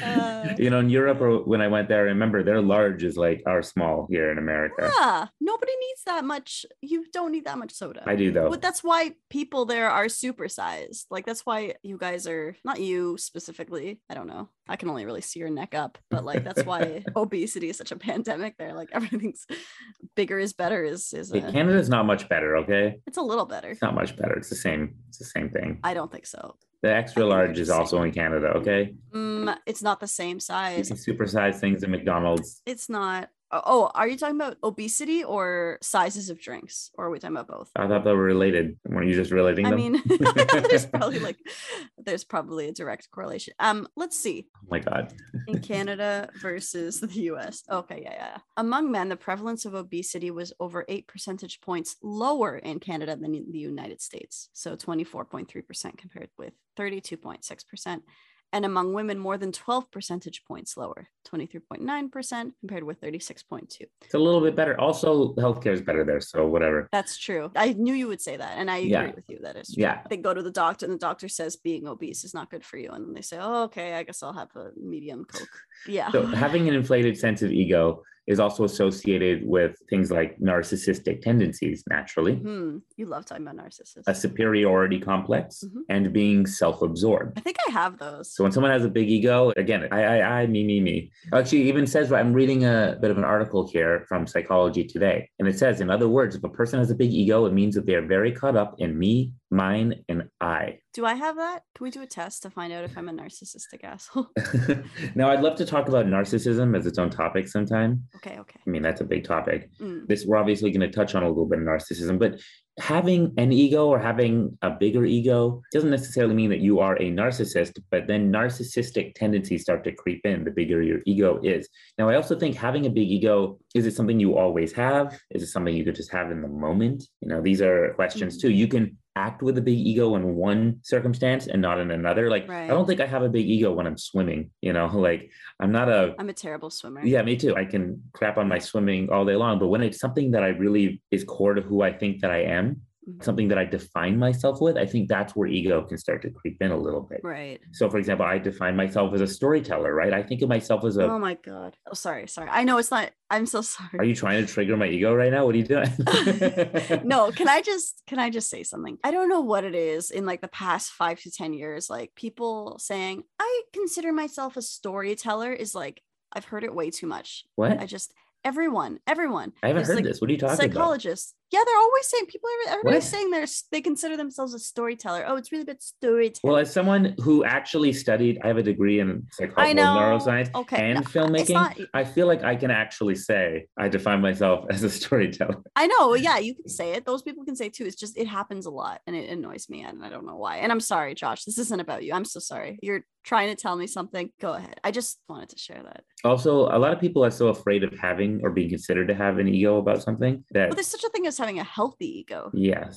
Speaker 1: Uh,
Speaker 2: you know, in Europe or when I went there, I remember their large is like our small here in America.
Speaker 1: yeah. Nobody needs that much. You don't need that much soda.
Speaker 2: I do though.
Speaker 1: But that's why people there are supersized. Like that's why you guys are not you specifically. I don't know. I can only really see your neck up, but like that's why obesity is such a pandemic there. Like everything's bigger is better is is
Speaker 2: Hey,
Speaker 1: a,
Speaker 2: Canada's not much better, okay?
Speaker 1: it's a little better.
Speaker 2: It's not much better. It's the same. It's the same thing.
Speaker 1: I don't think so.
Speaker 2: The extra
Speaker 1: I think they're
Speaker 2: large is also
Speaker 1: same.
Speaker 2: in Canada, okay?
Speaker 1: Mm, it's not the same
Speaker 2: You
Speaker 1: size.
Speaker 2: can supersize things at McDonald's.
Speaker 1: It's not. Oh, are you talking about obesity or sizes of drinks, or are we talking about both?
Speaker 2: I thought they were related. Weren't you just relating them?
Speaker 1: I mean, there's probably like there's probably a direct correlation. Um, let's see.
Speaker 2: oh my god.
Speaker 1: in Canada versus the US. Okay, yeah, yeah. yeah. Among men, the prevalence of obesity was over eight percentage points lower in Canada than in the United States. So 24.3% compared with 32.6%. And among women, more than 12 percentage points lower, 23.9% compared with 36.2.
Speaker 2: It's a little bit better. Also, healthcare is better there, so whatever.
Speaker 1: That's true. I knew you would say that. And I agree
Speaker 2: Yeah.
Speaker 1: with you. That is true.
Speaker 2: Yeah.
Speaker 1: They go to the doctor and the doctor says being obese is not good for you. And then they say, oh, okay, I guess I'll have a medium Coke. Yeah.
Speaker 2: So having an inflated sense of ego is also associated with things like narcissistic tendencies, naturally,
Speaker 1: Hmm. You love talking about narcissists.
Speaker 2: a superiority complex,
Speaker 1: Mhm.
Speaker 2: and being self-absorbed.
Speaker 1: I think I have those.
Speaker 2: So when someone has a big ego, again, I, I, I, me, me, me. Actually, even says I'm reading a bit of an article here from Psychology Today, and it says, in other words, if a person has a big ego, it means that they are very caught up in me, mine, and I.
Speaker 1: Do I have that? Can we do a test to find out if I'm a narcissistic asshole?
Speaker 2: now, I'd love to talk about narcissism as its own topic sometime.
Speaker 1: okay, okay.
Speaker 2: I mean, that's a big topic.
Speaker 1: Mm.
Speaker 2: This we're obviously going to touch on a little bit of narcissism, but having an ego or having a bigger ego doesn't necessarily mean that you are a narcissist, but then narcissistic tendencies start to creep in the bigger your ego is. Now, I also think having a big ego is it something you always have? Is it something you could just have in the moment? You know, these are questions too. You can act with a big ego in one circumstance and not in another. Like,
Speaker 1: Right.
Speaker 2: I don't think I have a big ego when I'm swimming, you know, like I'm not a
Speaker 1: I'm a terrible swimmer.
Speaker 2: yeah, me too. I can crap on my swimming all day long, but when it's something that I really is core to who I think that I am. Something that I define myself with, I think that's where ego can start to creep in a little bit.
Speaker 1: Right.
Speaker 2: So, for example, I define myself as a storyteller, right? I think of myself as a.
Speaker 1: Oh my god. Oh, sorry, sorry. I know it's not. I'm so sorry.
Speaker 2: Are you trying to trigger my ego right now? What are you doing?
Speaker 1: no can i just can i just say something i don't know what it is in like the past five to ten years like people saying i consider myself a storyteller is like i've heard it way too much
Speaker 2: What?
Speaker 1: i just everyone everyone
Speaker 2: I haven't heard
Speaker 1: like,
Speaker 2: this. What are you talking about?
Speaker 1: psychologists Yeah, they're always saying people are everybody's
Speaker 2: What?
Speaker 1: saying they're they consider themselves a storyteller. Oh, it's really good storytelling.
Speaker 2: Well, as someone who actually studied, I have a degree in psychology, neuroscience,
Speaker 1: Okay,
Speaker 2: and
Speaker 1: no,
Speaker 2: filmmaking.
Speaker 1: not-
Speaker 2: I feel like I can actually say I define myself as a storyteller.
Speaker 1: I know. Yeah, you can say it. Those people can say too. It's just it happens a lot and it annoys me and I don't know why. And I'm sorry, Josh. This isn't about you. I'm so sorry. You're trying to tell me something. Go ahead. I just wanted to share that.
Speaker 2: Also, a lot of people are so afraid of having or being considered to have an ego about something that
Speaker 1: But there's such a thing as having a healthy ego.
Speaker 2: yes,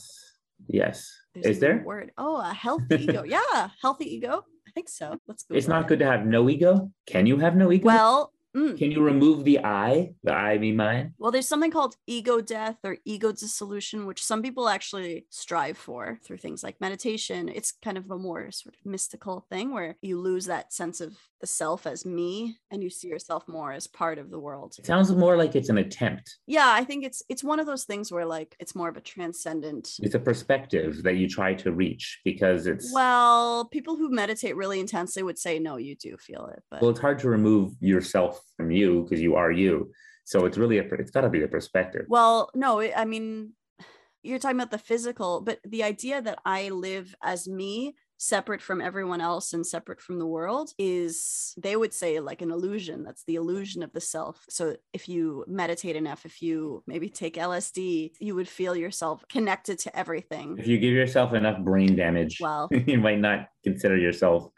Speaker 2: yes.
Speaker 1: There's
Speaker 2: Is
Speaker 1: a
Speaker 2: there?
Speaker 1: word? Oh, a healthy ego. Yeah, healthy ego. I think so. Let's go.
Speaker 2: It's not good to have no ego. Can you have no ego?
Speaker 1: Well, mm,
Speaker 2: can you remove the I, the I, me, mine?
Speaker 1: well, there's something called ego death or ego dissolution, which some people actually strive for through things like meditation. It's kind of a more sort of mystical thing where you lose that sense of the self as me and you see yourself more as part of the world.
Speaker 2: It sounds more like it's an attempt.
Speaker 1: Yeah, I think it's it's one of those things where like it's more of a transcendent.
Speaker 2: It's a perspective that you try to reach because it's
Speaker 1: Well, people who meditate really intensely would say no, you do feel it, but
Speaker 2: well, it's hard to remove yourself from you because you are you. So it's really a it's got to be a perspective.
Speaker 1: Well, no, I mean, you're talking about the physical, but the idea that I live as me, separate from everyone else and separate from the world, is they would say like an illusion. That's the illusion of the self. So if you meditate enough, if you maybe take LSD, you would feel yourself connected to everything.
Speaker 2: If you give yourself enough brain damage,
Speaker 1: Well,
Speaker 2: you might not consider yourself.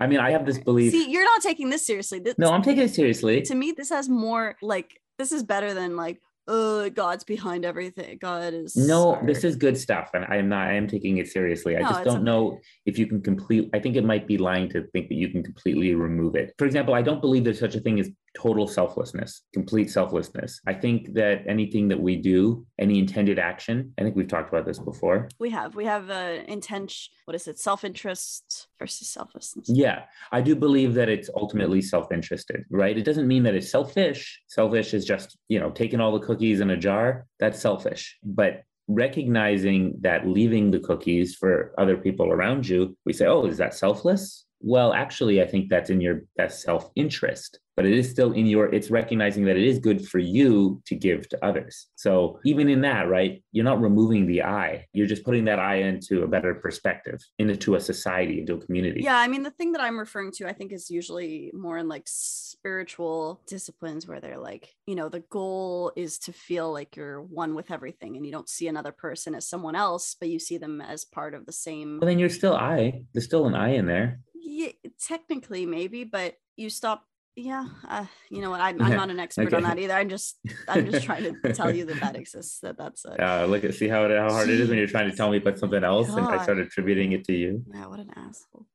Speaker 2: I mean, I have this belief.
Speaker 1: see, you're not taking this seriously. This,
Speaker 2: no, I'm taking it seriously.
Speaker 1: to me, this has more like this is better than like, oh, God's behind everything. God is
Speaker 2: No,
Speaker 1: our-
Speaker 2: this is good stuff, and I am not. I am taking it seriously. I
Speaker 1: No,
Speaker 2: just don't
Speaker 1: okay.
Speaker 2: know if you can complete. I think it might be lying to think that you can completely remove it. For example, I don't believe there's such a thing as total selflessness, complete selflessness. I think that anything that we do, any intended action, I think we've talked about this before.
Speaker 1: we have we have uh, intention what is it self-interest versus selflessness
Speaker 2: Yeah, I do believe that it's ultimately self-interested, right? It doesn't mean that it's selfish. Selfish is just, you know, taking all the cookies in a jar. That's selfish. But recognizing that leaving the cookies for other people around you, we say, oh, is that selfless? Well, actually, I think that's in your best self-interest, but it is still in your, it's recognizing that it is good for you to give to others. So even in that, right, you're not removing the I, you're just putting that I into a better perspective, into a society, into a community.
Speaker 1: yeah i mean the thing that i'm referring to i think is usually more in like spiritual disciplines where they're like you know the goal is to feel like you're one with everything and you don't see another person as someone else but you see them as part of the same
Speaker 2: Well, then you're still I. There's still an I in there.
Speaker 1: yeah technically maybe but you stop yeah uh, you know what I'm, I'm not an expert on that either i'm just i'm just trying to tell you that that exists that that's a
Speaker 2: Uh, look at see how how hard it is when you're trying to tell me about something else, and I start attributing it to you.
Speaker 1: yeah what an asshole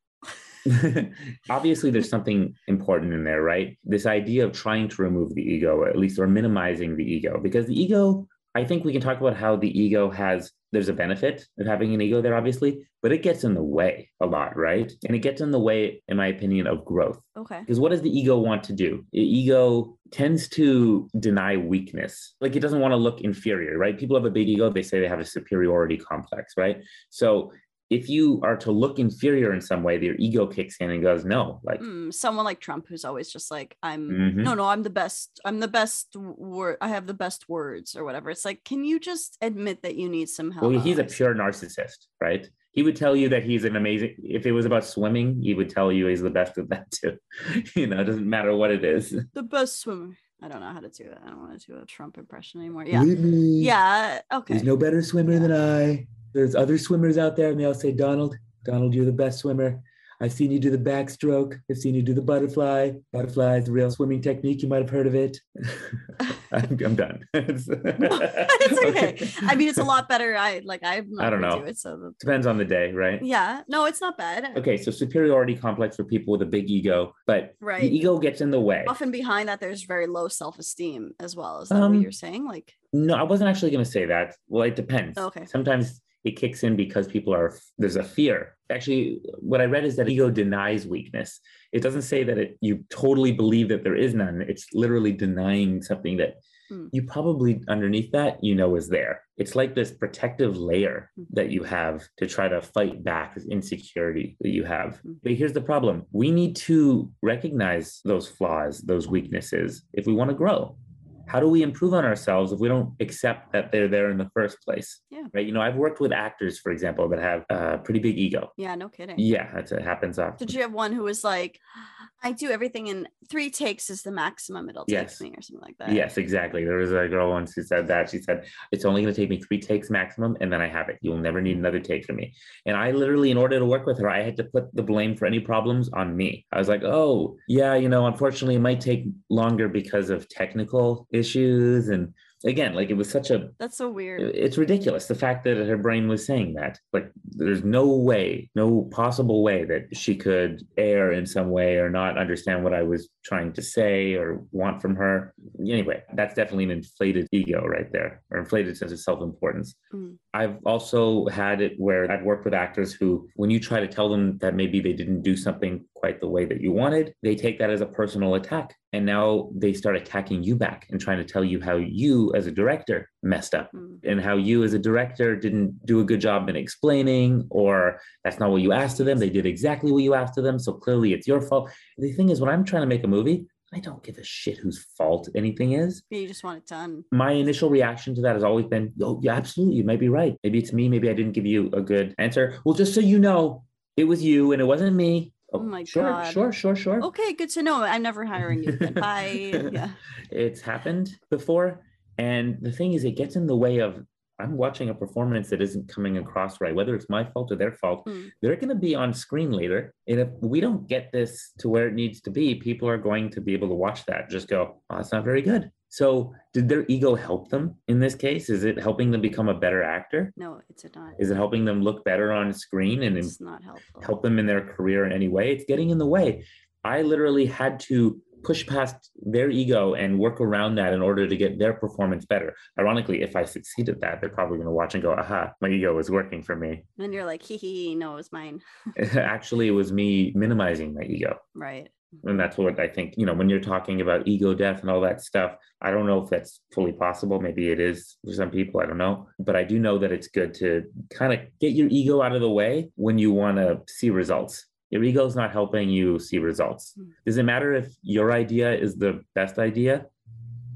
Speaker 2: Obviously, there's something important in there, right? This idea of trying to remove the ego, or at least, or minimizing the ego, because the ego. I think we can talk about how the ego has. There's a benefit of having an ego there, obviously, but it gets in the way a lot, right? And it gets in the way, in my opinion, of growth.
Speaker 1: okay
Speaker 2: Because what does the ego want to do? The ego tends to deny weakness. Like it doesn't want to look inferior, right? People have a big ego, they say they have a superiority complex, right? So if you are to look inferior in some way, their ego kicks in and goes, no, like,
Speaker 1: Mm, someone like Trump who's always just like I'm
Speaker 2: mhm.
Speaker 1: no no I'm the best I'm the best word I have the best words or whatever. It's like can you just admit that you need some help?
Speaker 2: well, he's a pure narcissist, right? He would tell you that he's an amazing, if it was about swimming, he would tell you he's the best at that too. you know, it doesn't matter what it is.
Speaker 1: the best swimmer. I don't know how to do it. I don't want to do a Trump impression anymore. Yeah. Yeah. Okay.
Speaker 2: He's no better swimmer
Speaker 1: Yeah.
Speaker 2: than I. There's other swimmers out there, and they all say, Donald, Donald, you're the best swimmer. I've seen you do the backstroke. I've seen you do the butterfly. Butterfly is a real swimming technique. You might have heard of it. I'm, I'm done. it's
Speaker 1: it's okay. I mean, it's a lot better. I like I'm not
Speaker 2: I don't know.
Speaker 1: do it. So
Speaker 2: Depends on the day, right?
Speaker 1: yeah. No, it's not bad.
Speaker 2: Okay, so superiority complex for people with a big ego, but
Speaker 1: Right.
Speaker 2: the ego gets in the way.
Speaker 1: Often behind that, there's very low self-esteem as well. Is that
Speaker 2: Um,
Speaker 1: what you're saying? Like,
Speaker 2: No, I wasn't actually going to say that. Well, it depends.
Speaker 1: Okay.
Speaker 2: Sometimes it kicks in because people are there's a fear. Actually, what I read is that ego denies weakness. It doesn't say that it you totally believe that there is none. It's literally denying something that
Speaker 1: Hmm.
Speaker 2: you probably underneath that you know is there. It's like this protective layer
Speaker 1: Hmm.
Speaker 2: that you have to try to fight back this insecurity that you have.
Speaker 1: Hmm.
Speaker 2: But here's the problem. We need to recognize those flaws, those weaknesses if we want to grow how do we improve on ourselves if we don't accept that they're there in the first place?
Speaker 1: Yeah.
Speaker 2: Right. You know, I've worked with actors, for example, that have a pretty big ego.
Speaker 1: Yeah, no kidding.
Speaker 2: Yeah, that's, it happens often.
Speaker 1: Did you have one who was like, I do everything in three takes is the maximum it'll take
Speaker 2: Yes.
Speaker 1: me or something like that?
Speaker 2: Yes, exactly. There was a girl once who said that. She said, It's only going to take me three takes maximum, and then I have it. You'll never need another take from me. And I literally, in order to work with her, I had to put the blame for any problems on me. I was like, Oh, yeah, you know, unfortunately, it might take longer because of technical issues. And again, like it was such a
Speaker 1: That's so weird.
Speaker 2: it's ridiculous the fact that her brain was saying that like there's no way no possible way that she could err in some way or not understand what i was trying to say or want from her anyway that's definitely an inflated ego right there or inflated sense of self-importance
Speaker 1: Mm.
Speaker 2: I've also had it where i've worked with actors who when you try to tell them that maybe they didn't do something quite the way that you wanted they take that as a personal attack. And now they start attacking you back and trying to tell you how you as a director messed up
Speaker 1: Mm.
Speaker 2: and how you as a director didn't do a good job in explaining or that's not what you asked of them. They did exactly what you asked of them. So clearly it's your fault. The thing is when i'm trying to make a movie i don't give a shit whose fault anything is
Speaker 1: Yeah, you just want it done.
Speaker 2: my initial reaction to that has always been oh yeah absolutely you might be right maybe it's me maybe i didn't give you a good answer well just so you know it was you and it wasn't me
Speaker 1: Oh, oh my
Speaker 2: sure
Speaker 1: God.
Speaker 2: sure sure sure
Speaker 1: Okay, good to know. I'm never hiring you again. Bye. Yeah.
Speaker 2: it's happened before and the thing is it gets in the way of i'm watching a performance that isn't coming across right whether it's my fault or their fault
Speaker 1: Mm.
Speaker 2: they're going to be on screen later and if we don't get this to where it needs to be people are going to be able to watch that just go oh that's not very good so did their ego help them in this case is it helping them become a better actor
Speaker 1: No, it's not.
Speaker 2: is it helping them look better on screen and
Speaker 1: It's not helpful.
Speaker 2: help them in their career in any way. It's getting in the way. I literally had to push past their ego and work around that in order to get their performance better. Ironically, if I succeed at that, they're probably going to watch and go, aha, my ego is working for me.
Speaker 1: And you're like, hee hee, no, it was mine.
Speaker 2: Actually, it was me minimizing my ego.
Speaker 1: Right.
Speaker 2: And that's what I think, you know, when you're talking about ego death and all that stuff, I don't know if that's fully possible. Maybe it is for some people. I don't know. But I do know that it's good to kind of get your ego out of the way when you want to see results. Your ego is not helping you see results.
Speaker 1: Mm.
Speaker 2: Does it matter if your idea is the best idea?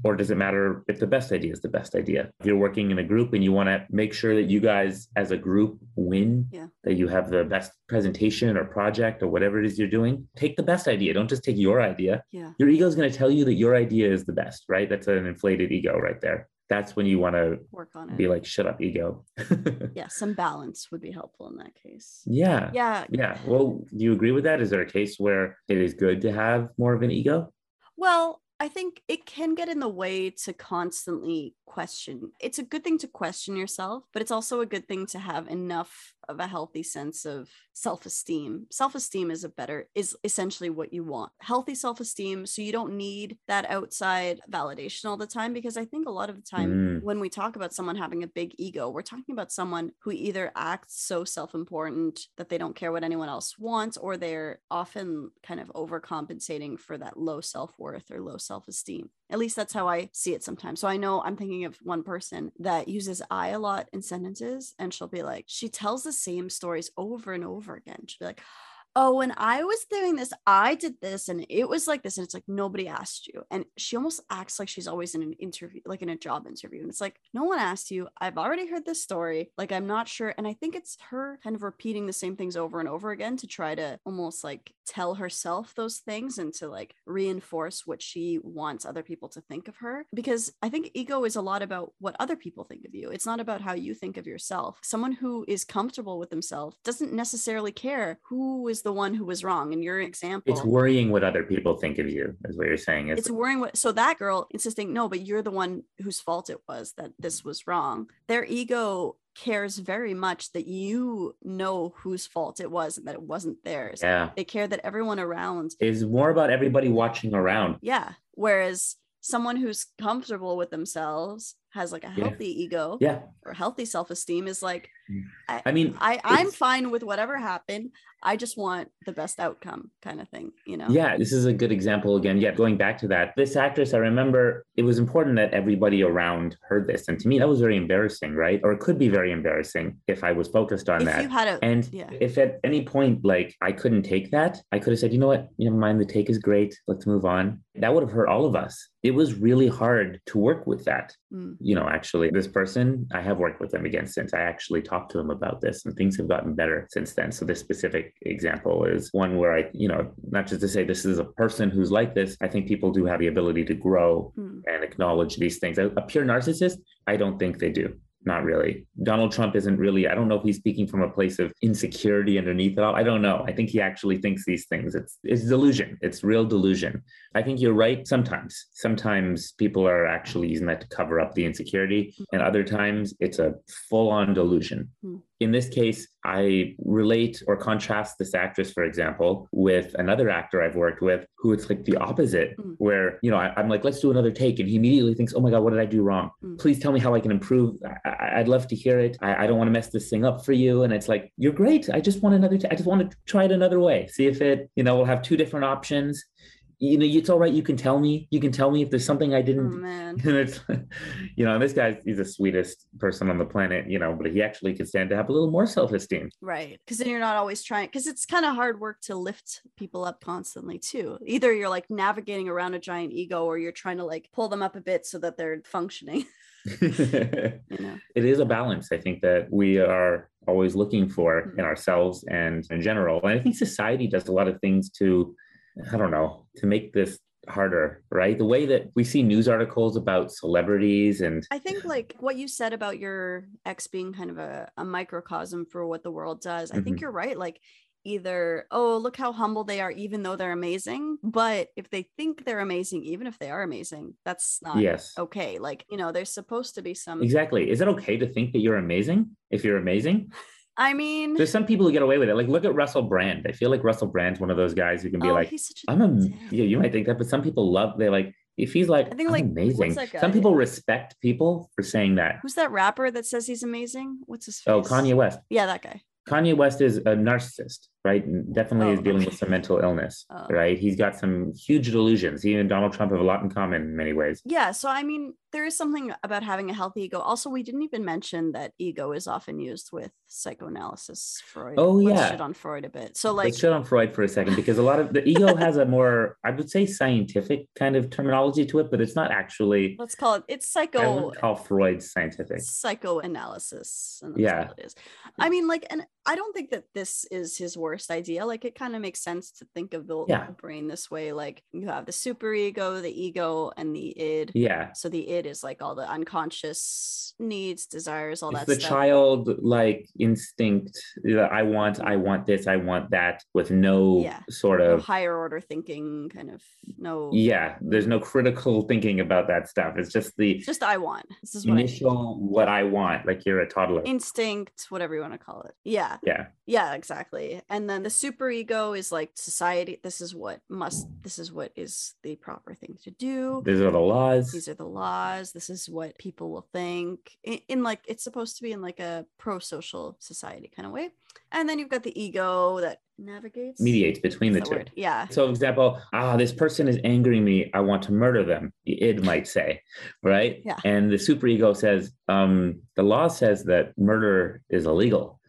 Speaker 2: Or does it matter if the best idea is the best idea? If you're working in a group and you want to make sure that you guys as a group win,
Speaker 1: Yeah.
Speaker 2: that you have the best presentation or project or whatever it is you're doing, take the best idea. Don't just take your idea.
Speaker 1: Yeah.
Speaker 2: Your ego is going to tell you that your idea is the best, right? That's an inflated ego right there. That's when you want to
Speaker 1: Work on it.
Speaker 2: be like, shut up, ego.
Speaker 1: yeah. Some balance would be helpful in that case.
Speaker 2: yeah.
Speaker 1: Yeah.
Speaker 2: Yeah. Well, do you agree with that? Is there a case where it is good to have more of an ego?
Speaker 1: Well, I think it can get in the way to constantly question. It's a good thing to question yourself, but it's also a good thing to have enough of a healthy sense of self-esteem. Self-esteem is a better is essentially what you want. Healthy self-esteem so you don't need that outside validation all the time because I think a lot of the time
Speaker 2: Mm.
Speaker 1: when we talk about someone having a big ego, we're talking about someone who either acts so self important that they don't care what anyone else wants, or they're often kind of overcompensating for that low self worth or low self esteem. At least that's how I see it sometimes. So I know I'm thinking of one person that uses I a lot in sentences, and she'll be like, she tells the same stories over and over again. She'll be like, oh, when I was doing this, I did this and it was like this. And it's like, nobody asked you. And she almost acts like she's always in an interview, like in a job interview. And it's like, no one asked you. I've already heard this story. Like, I'm not sure. And I think it's her kind of repeating the same things over and over again to try to almost like tell herself those things and to like reinforce what she wants other people to think of her. Because I think ego is a lot about what other people think of you. It's not about how you think of yourself. Someone who is comfortable with themselves doesn't necessarily care who is the one who was wrong. In your example,
Speaker 2: It's worrying what other people think of you, is what you're saying. It's,
Speaker 1: it's worrying what so that girl insisting no but you're the one whose fault it was that this was wrong their ego cares very much that you know whose fault it was and that it wasn't theirs
Speaker 2: yeah.
Speaker 1: they care that everyone around
Speaker 2: Is more about everybody watching around.
Speaker 1: yeah whereas someone who's comfortable with themselves has like a
Speaker 2: Yeah.
Speaker 1: healthy ego
Speaker 2: Yeah.
Speaker 1: or healthy self-esteem is like I,
Speaker 2: I mean,
Speaker 1: I I'm fine with whatever happened. I just want the best outcome, kind of thing. You know.
Speaker 2: Yeah, this is a good example again. Yeah, going back to that, this actress, I remember it was important that everybody around heard this. And to me, that was very embarrassing, right? Or it could be very embarrassing if I was focused on
Speaker 1: If
Speaker 2: that.
Speaker 1: you had a
Speaker 2: And
Speaker 1: yeah.
Speaker 2: if at any point, like I couldn't take that, I could have said, you know what, you never mind, the take is great. Let's move on. That would have hurt all of us. It was really hard to work with that.
Speaker 1: Mm.
Speaker 2: You know, actually, this person, I have worked with them again since. I actually talked to him about this and things have gotten better since then. So, this specific example is one where I, you know, not just to say this is a person who's like this, I think people do have the ability to grow
Speaker 1: Mm.
Speaker 2: and acknowledge these things. A, a pure narcissist, I don't think they do. Not really. Donald Trump isn't really, I don't know if he's speaking from a place of insecurity underneath it all. I don't know. I think he actually thinks these things. It's it's delusion. It's real delusion. I think you're right sometimes. Sometimes people are actually using that to cover up the insecurity. And other times it's a full-on delusion.
Speaker 1: Hmm.
Speaker 2: In this case, I relate or contrast this actress, for example, with another actor I've worked with who it's like the opposite,
Speaker 1: Mm.
Speaker 2: where, you know, I, am like, let's do another take. And he immediately thinks, oh my God, what did I do wrong?
Speaker 1: Mm.
Speaker 2: Please tell me how I can improve. I, would love to hear it. I, I don't want to mess this thing up for you. And it's like, you're great. I just want another, t- I just want to try it another way. See if it, you know, we'll have two different options. You know, it's all right. You can tell me, you can tell me if there's something I
Speaker 1: Oh
Speaker 2: didn't Oh,
Speaker 1: man.
Speaker 2: and it's you know this guy he's the sweetest person on the planet you know but he actually could stand to have a little more self-esteem
Speaker 1: Right. Because then you're not always trying, because it's kind of hard work to lift people up constantly, too. Either you're like navigating around a giant ego or you're trying to like pull them up a bit so that they're functioning,
Speaker 2: it
Speaker 1: you know?
Speaker 2: is a balance i think that we are always looking for hmm. in ourselves and in general and i think society does a lot of things to i don't know to make this harder right the way that we see news articles about celebrities and
Speaker 1: I think like what you said about your ex being kind of a, a microcosm for what the world does. I think
Speaker 2: Mhm.
Speaker 1: you're right. Like either, oh, look how humble they are, even though they're amazing. But if they think they're amazing, even if they are amazing, that's not
Speaker 2: yes
Speaker 1: okay. Like, you know, there's supposed to be some
Speaker 2: exactly is it okay to think that you're amazing if you're amazing
Speaker 1: I mean
Speaker 2: there's some people who get away with it like look at russell brand i feel like russell brand's one of those guys who can be
Speaker 1: oh,
Speaker 2: like
Speaker 1: he's such a
Speaker 2: I'm a yeah, you might think that, but some people love they're like if he's like
Speaker 1: I think, like,
Speaker 2: amazing. Some people respect people for saying that.
Speaker 1: Who's that rapper that says he's amazing? What's his oh, face?
Speaker 2: Oh, Kanye West.
Speaker 1: Yeah, that guy.
Speaker 2: Kanye West is a narcissist, right? Definitely
Speaker 1: Oh,
Speaker 2: is dealing with some mental illness,
Speaker 1: Oh.
Speaker 2: right? He's got some huge delusions. He and Donald Trump have a lot in common in many ways.
Speaker 1: Yeah, so I mean, there is something about having a healthy ego. Also, we didn't even mention that ego is often used with psychoanalysis. Freud.
Speaker 2: Oh,
Speaker 1: Let's
Speaker 2: yeah.
Speaker 1: shit on Freud a bit. So, like,
Speaker 2: Let's shit on Freud for a second because a lot of the ego has a more, I would say, scientific kind of terminology to it, but it's not actually.
Speaker 1: let's call it. It's
Speaker 2: I
Speaker 1: psycho
Speaker 2: wouldn't call Freud scientific.
Speaker 1: psychoanalysis. And that's
Speaker 2: Yeah.
Speaker 1: all it is. I mean, like, and I don't think that this is his worst idea. Like, it kind of makes sense to think of the
Speaker 2: Yeah.
Speaker 1: brain this way. Like, you have the superego, the ego, and the id.
Speaker 2: Yeah.
Speaker 1: So the id is like all the unconscious needs, desires, all that.
Speaker 2: It's
Speaker 1: that
Speaker 2: the
Speaker 1: stuff.
Speaker 2: child like instinct. that I want, I want this, I want that, with no
Speaker 1: Yeah.
Speaker 2: sort
Speaker 1: No
Speaker 2: of
Speaker 1: higher order thinking, kind of no.
Speaker 2: yeah. There's no critical thinking about that stuff. It's just the
Speaker 1: Just I want. This is what I
Speaker 2: initial what I want. Like you're a toddler.
Speaker 1: instinct, whatever you want to call it. Yeah.
Speaker 2: Yeah.
Speaker 1: Yeah, exactly. And then the super ego is like society. This is what must, this is what is the proper thing to do.
Speaker 2: These are the laws.
Speaker 1: These are the laws. This is what people will think. In, in like, it's supposed to be in like a pro social society kind of way. And then you've got the ego that navigates.
Speaker 2: mediates between the two.
Speaker 1: word? Yeah.
Speaker 2: So, for example, ah, this person is angering me. I want to murder them. The id might say, right?
Speaker 1: Yeah.
Speaker 2: And the superego says, um, the law says that murder is illegal.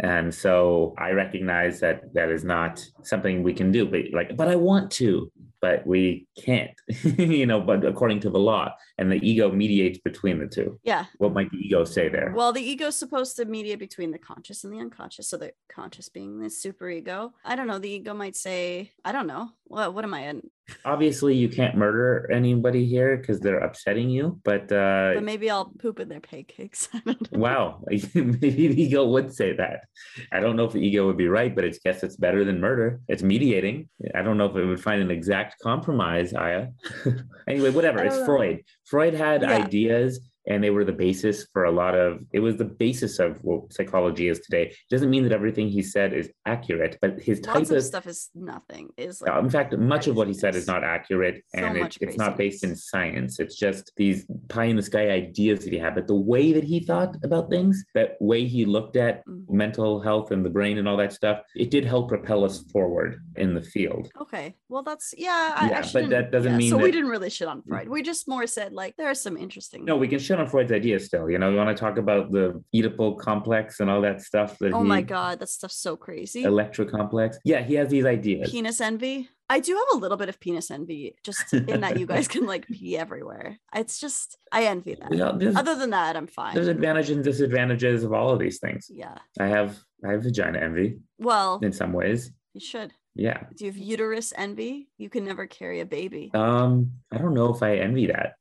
Speaker 2: And so I recognize that that is not something we can do. But like, but I want to, but we can't, you know, but according to the law. And the ego mediates between the two.
Speaker 1: Yeah.
Speaker 2: What might the ego say there?
Speaker 1: Well, the ego is supposed to mediate between the conscious and the unconscious. So the conscious being the super ego. I don't know. The ego might say, I don't know. What what am I in?
Speaker 2: Obviously, you can't murder anybody here because they're upsetting you. But uh,
Speaker 1: But maybe I'll poop in their pancakes. I.
Speaker 2: Wow, maybe the ego would say that. I don't know if the ego would be right, but it's guess it's better than murder. It's mediating. I don't know if it would find an exact compromise, Aya. anyway, whatever. It's
Speaker 1: know.
Speaker 2: Freud. Freud had
Speaker 1: Yeah.
Speaker 2: ideas and they were the basis for a lot of it was the basis of what psychology is today. It doesn't mean that everything he said is accurate, but his type
Speaker 1: Lots of
Speaker 2: of
Speaker 1: stuff is nothing. Is like
Speaker 2: in fact, much of what he said is not accurate
Speaker 1: So
Speaker 2: and it, it's not based in science. It's just these pie in the sky ideas that he had. But the way that he thought about things, that way he looked at
Speaker 1: Mm.
Speaker 2: mental health and the brain and all that stuff, it did help propel us forward in the field.
Speaker 1: Okay. Well, that's yeah. I,
Speaker 2: Yeah,
Speaker 1: I
Speaker 2: but that doesn't
Speaker 1: yeah,
Speaker 2: mean
Speaker 1: So we didn't really shit on Freud. We just more said like there are some interesting.
Speaker 2: No, we can shit on Freud's ideas still. You know, you want to talk about the Oedipal complex and all that stuff that
Speaker 1: Oh
Speaker 2: he,
Speaker 1: my god, that stuff's so crazy.
Speaker 2: Electra complex. Yeah, he has these ideas.
Speaker 1: Penis envy. I do have a little bit of penis envy, just in that you guys can like pee everywhere. It's just I envy that.
Speaker 2: Yeah, there's,
Speaker 1: Other than that, I'm fine.
Speaker 2: there's advantages and disadvantages of all of these things.
Speaker 1: Yeah.
Speaker 2: I have I have vagina envy
Speaker 1: Well,
Speaker 2: in some ways.
Speaker 1: you should.
Speaker 2: Yeah.
Speaker 1: Do you have uterus envy? You can never carry a baby.
Speaker 2: Um, I don't know if I envy that.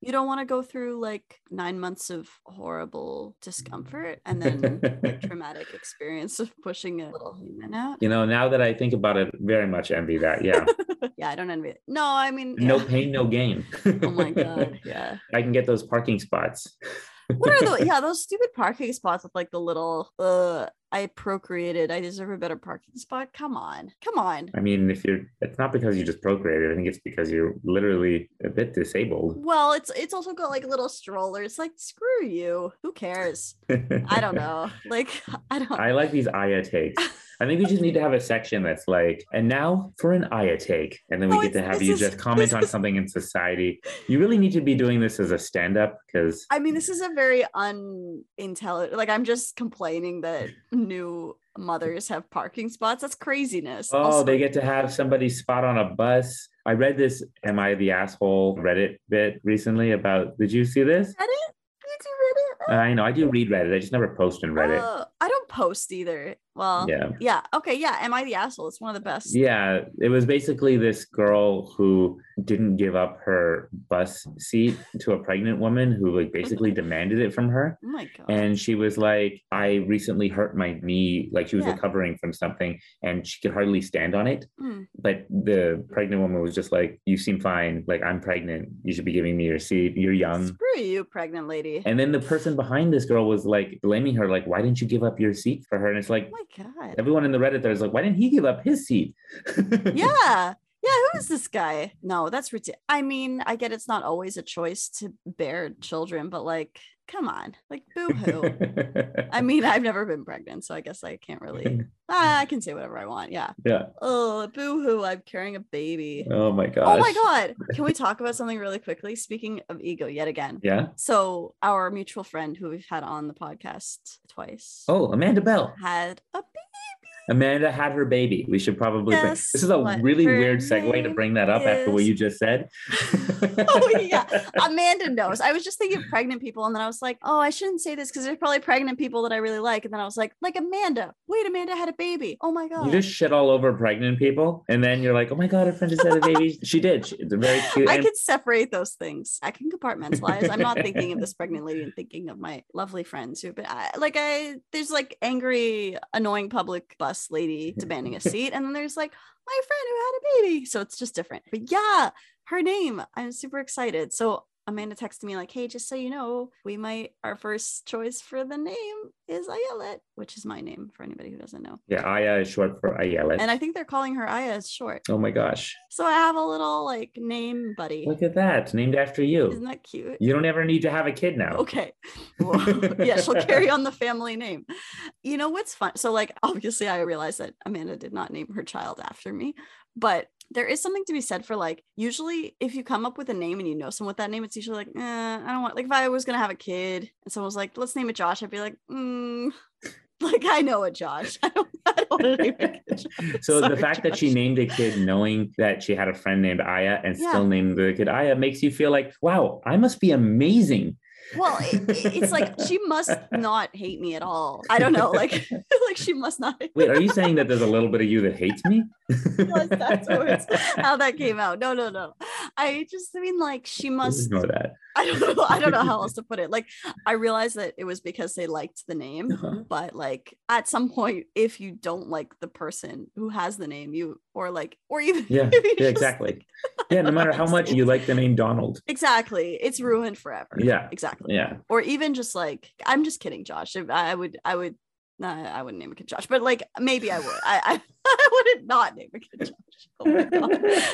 Speaker 1: You don't want to go through like nine months of horrible discomfort and then like, traumatic experience of pushing a little human out.
Speaker 2: You know, now that I think about it, very much envy that. Yeah.
Speaker 1: yeah, I don't envy it. No, I mean,
Speaker 2: No pain, no gain.
Speaker 1: Oh my god, yeah.
Speaker 2: I can get those parking spots.
Speaker 1: What are those? Yeah, those stupid parking spots with like the little. Uh, I procreated. I deserve a better parking spot. Come on, come on.
Speaker 2: I mean, if you're, it's not because you just procreated. I think it's because you're literally a bit disabled.
Speaker 1: Well, it's it's also got like little strollers. Like screw you. Who cares? I don't know. Like I don't.
Speaker 2: I like these Aya takes. I think we just need to have a section that's like, and now for an Aya take. And then we
Speaker 1: Oh,
Speaker 2: get to have you
Speaker 1: is-
Speaker 2: just comment on
Speaker 1: is-
Speaker 2: something in society. You really need to be doing this as a stand up because
Speaker 1: I mean, this is a very unintelligent. Like I'm just complaining that new mothers have parking spots. That's craziness.
Speaker 2: Oh,
Speaker 1: Also-
Speaker 2: they get to have somebody spot on a bus. I read this Am I the Asshole Reddit bit recently about did you see this?
Speaker 1: Reddit? Did you read it?
Speaker 2: I know I do read Reddit. I just never post in Reddit.
Speaker 1: Uh, I don't post either. Well,
Speaker 2: yeah.
Speaker 1: yeah. Okay. Yeah. Am I the asshole? It's one of the best.
Speaker 2: Yeah, it was basically this girl who didn't give up her bus seat to a pregnant woman who like basically demanded it from her.
Speaker 1: Oh my god.
Speaker 2: And she was like, I recently hurt my knee, like she was
Speaker 1: Yeah.
Speaker 2: recovering from something and she could hardly stand on it.
Speaker 1: Hmm.
Speaker 2: But the pregnant woman was just like, You seem fine. Like, I'm pregnant. You should be giving me your seat. You're young.
Speaker 1: Screw you, pregnant lady.
Speaker 2: And then the person behind this girl was like blaming her, like, Why didn't you give up your seat for her? And it's like,
Speaker 1: oh my god.
Speaker 2: everyone in the Reddit there is like, Why didn't he give up his seat?
Speaker 1: yeah. Yeah, who is this guy? No, that's ridiculous. I mean, I get it's not always a choice to bear children, but like, come on, like, boo hoo. I mean, I've never been pregnant, so I guess I can't really. Ah, I can say whatever I want. Yeah.
Speaker 2: yeah.
Speaker 1: Oh, boo hoo! I'm carrying a baby.
Speaker 2: Oh my god.
Speaker 1: Oh my god! Can we talk about something really quickly? Speaking of ego, yet again.
Speaker 2: Yeah.
Speaker 1: So our mutual friend who we've had on the podcast twice
Speaker 2: Oh, Amanda Bell.
Speaker 1: had a.
Speaker 2: Amanda had her baby. We should probably bring this is a
Speaker 1: what
Speaker 2: really
Speaker 1: her
Speaker 2: weird segue to bring that up after what you just said.
Speaker 1: oh yeah, Amanda knows. I was just thinking of pregnant people, and then I was like, oh, I shouldn't say this because there's probably pregnant people that I really like. And then I was like, like Amanda. Wait, Amanda had a baby. Oh my god.
Speaker 2: You just shit all over pregnant people, and then you're like, "Oh my god, her friend just had a baby." She did. She, it's a very cute.
Speaker 1: I
Speaker 2: and-
Speaker 1: can separate those things. I can compartmentalize. I'm not thinking of this pregnant lady and thinking of my lovely friends who, but I, like I, there's like angry, annoying public bus lady demanding a seat, and then there's like my friend who had a baby. So it's just different. But yeah, her name. I'm super excited. So Amanda texted me like, "Hey, just so you know, we might our first choice for the name is Ayelet, which is my name for anybody who doesn't know.
Speaker 2: yeah, Aya is short for Ayelet.
Speaker 1: And I think they're calling her Aya as short.
Speaker 2: oh my gosh,
Speaker 1: So I have a little like name buddy.
Speaker 2: look at that, named after you.
Speaker 1: Isn't that cute?
Speaker 2: You don't ever need to have a kid now.
Speaker 1: Okay. Well, yeah, she'll carry on the family name. You know what's fun? So, like, obviously, I realized that Amanda did not name her child after me, but there is something to be said for like, usually, if you come up with a name and you know someone with that name, it's usually like, eh, I don't want, like, if I was going to have a kid and someone was like, let's name it Josh, I'd be like, mm, like, I know a Josh. I don't, I don't want to name. Josh.
Speaker 2: So the
Speaker 1: Sorry,
Speaker 2: fact that she named a kid knowing that she had a friend named Aya and
Speaker 1: Yeah.
Speaker 2: still named the kid Aya makes you feel like, wow, I must be amazing.
Speaker 1: Well, it, it- it's like she must not hate me at all. I don't know, like, like she must not.
Speaker 2: Wait, are you saying that there's a little bit of you that hates me?
Speaker 1: that's how that came out. No, no, no. I just I mean like she must
Speaker 2: know that.
Speaker 1: I don't know. I don't know how else to put it. Like I realized that it was because they liked the name,
Speaker 2: Uh-huh.
Speaker 1: but like at some point, if you don't like the person who has the name, you or like or even
Speaker 2: Yeah, yeah, exactly. Yeah, no matter how much you like the name Donald.
Speaker 1: exactly, it's ruined forever.
Speaker 2: Yeah,
Speaker 1: exactly.
Speaker 2: yeah.
Speaker 1: Or even just like I'm just kidding, Josh. If I I would I would. Nah, I wouldn't name a kid Josh, but like maybe I would. I I, I wouldn't not name a kid Josh. Oh my god,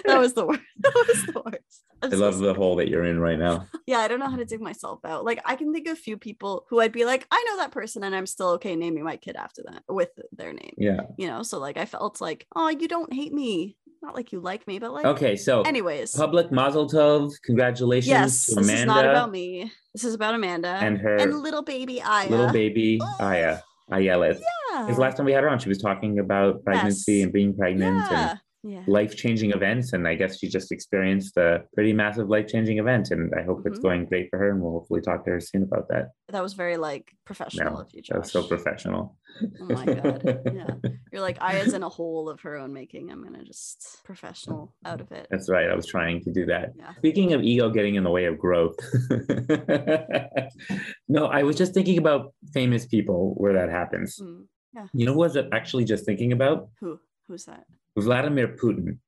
Speaker 1: that was the worst. That was the worst. I'm
Speaker 2: I
Speaker 1: so
Speaker 2: love the hole that you're in right now.
Speaker 1: yeah, I don't know how to dig myself out. Like I can think of a few people who I'd be like, I know that person and I'm still okay naming my kid after that with their name.
Speaker 2: Yeah.
Speaker 1: You know, so like I felt like, oh, you don't hate me. Not like you like me, but like
Speaker 2: Okay, so
Speaker 1: anyways.
Speaker 2: public Mazel Tov, congratulations
Speaker 1: Yes, this
Speaker 2: Amanda
Speaker 1: is not about me. This is about Amanda
Speaker 2: and her
Speaker 1: and little baby Aya.
Speaker 2: little baby
Speaker 1: Oh.
Speaker 2: Aya. Ayala.
Speaker 1: Yeah.
Speaker 2: Because last time we had her on, she was talking about pregnancy
Speaker 1: Yes.
Speaker 2: and being pregnant and
Speaker 1: yeah. Yeah.
Speaker 2: life changing events. And I guess she just experienced a pretty massive life changing event. And I hope it's
Speaker 1: Mhm.
Speaker 2: going great for her. And we'll hopefully talk to her soon about that.
Speaker 1: That was very like professional
Speaker 2: No,
Speaker 1: of you,
Speaker 2: That was so professional.
Speaker 1: Oh my god. Yeah. You're like i is in a hole of her own making. I'm gonna just professional out of it.
Speaker 2: That's right. I was trying to do that.
Speaker 1: Yeah.
Speaker 2: Speaking of ego getting in the way of growth, no, I was just thinking about famous people where that happens.
Speaker 1: Mm.
Speaker 2: You know what I was actually just thinking about?
Speaker 1: Who? Who's that?
Speaker 2: Vladimir Putin.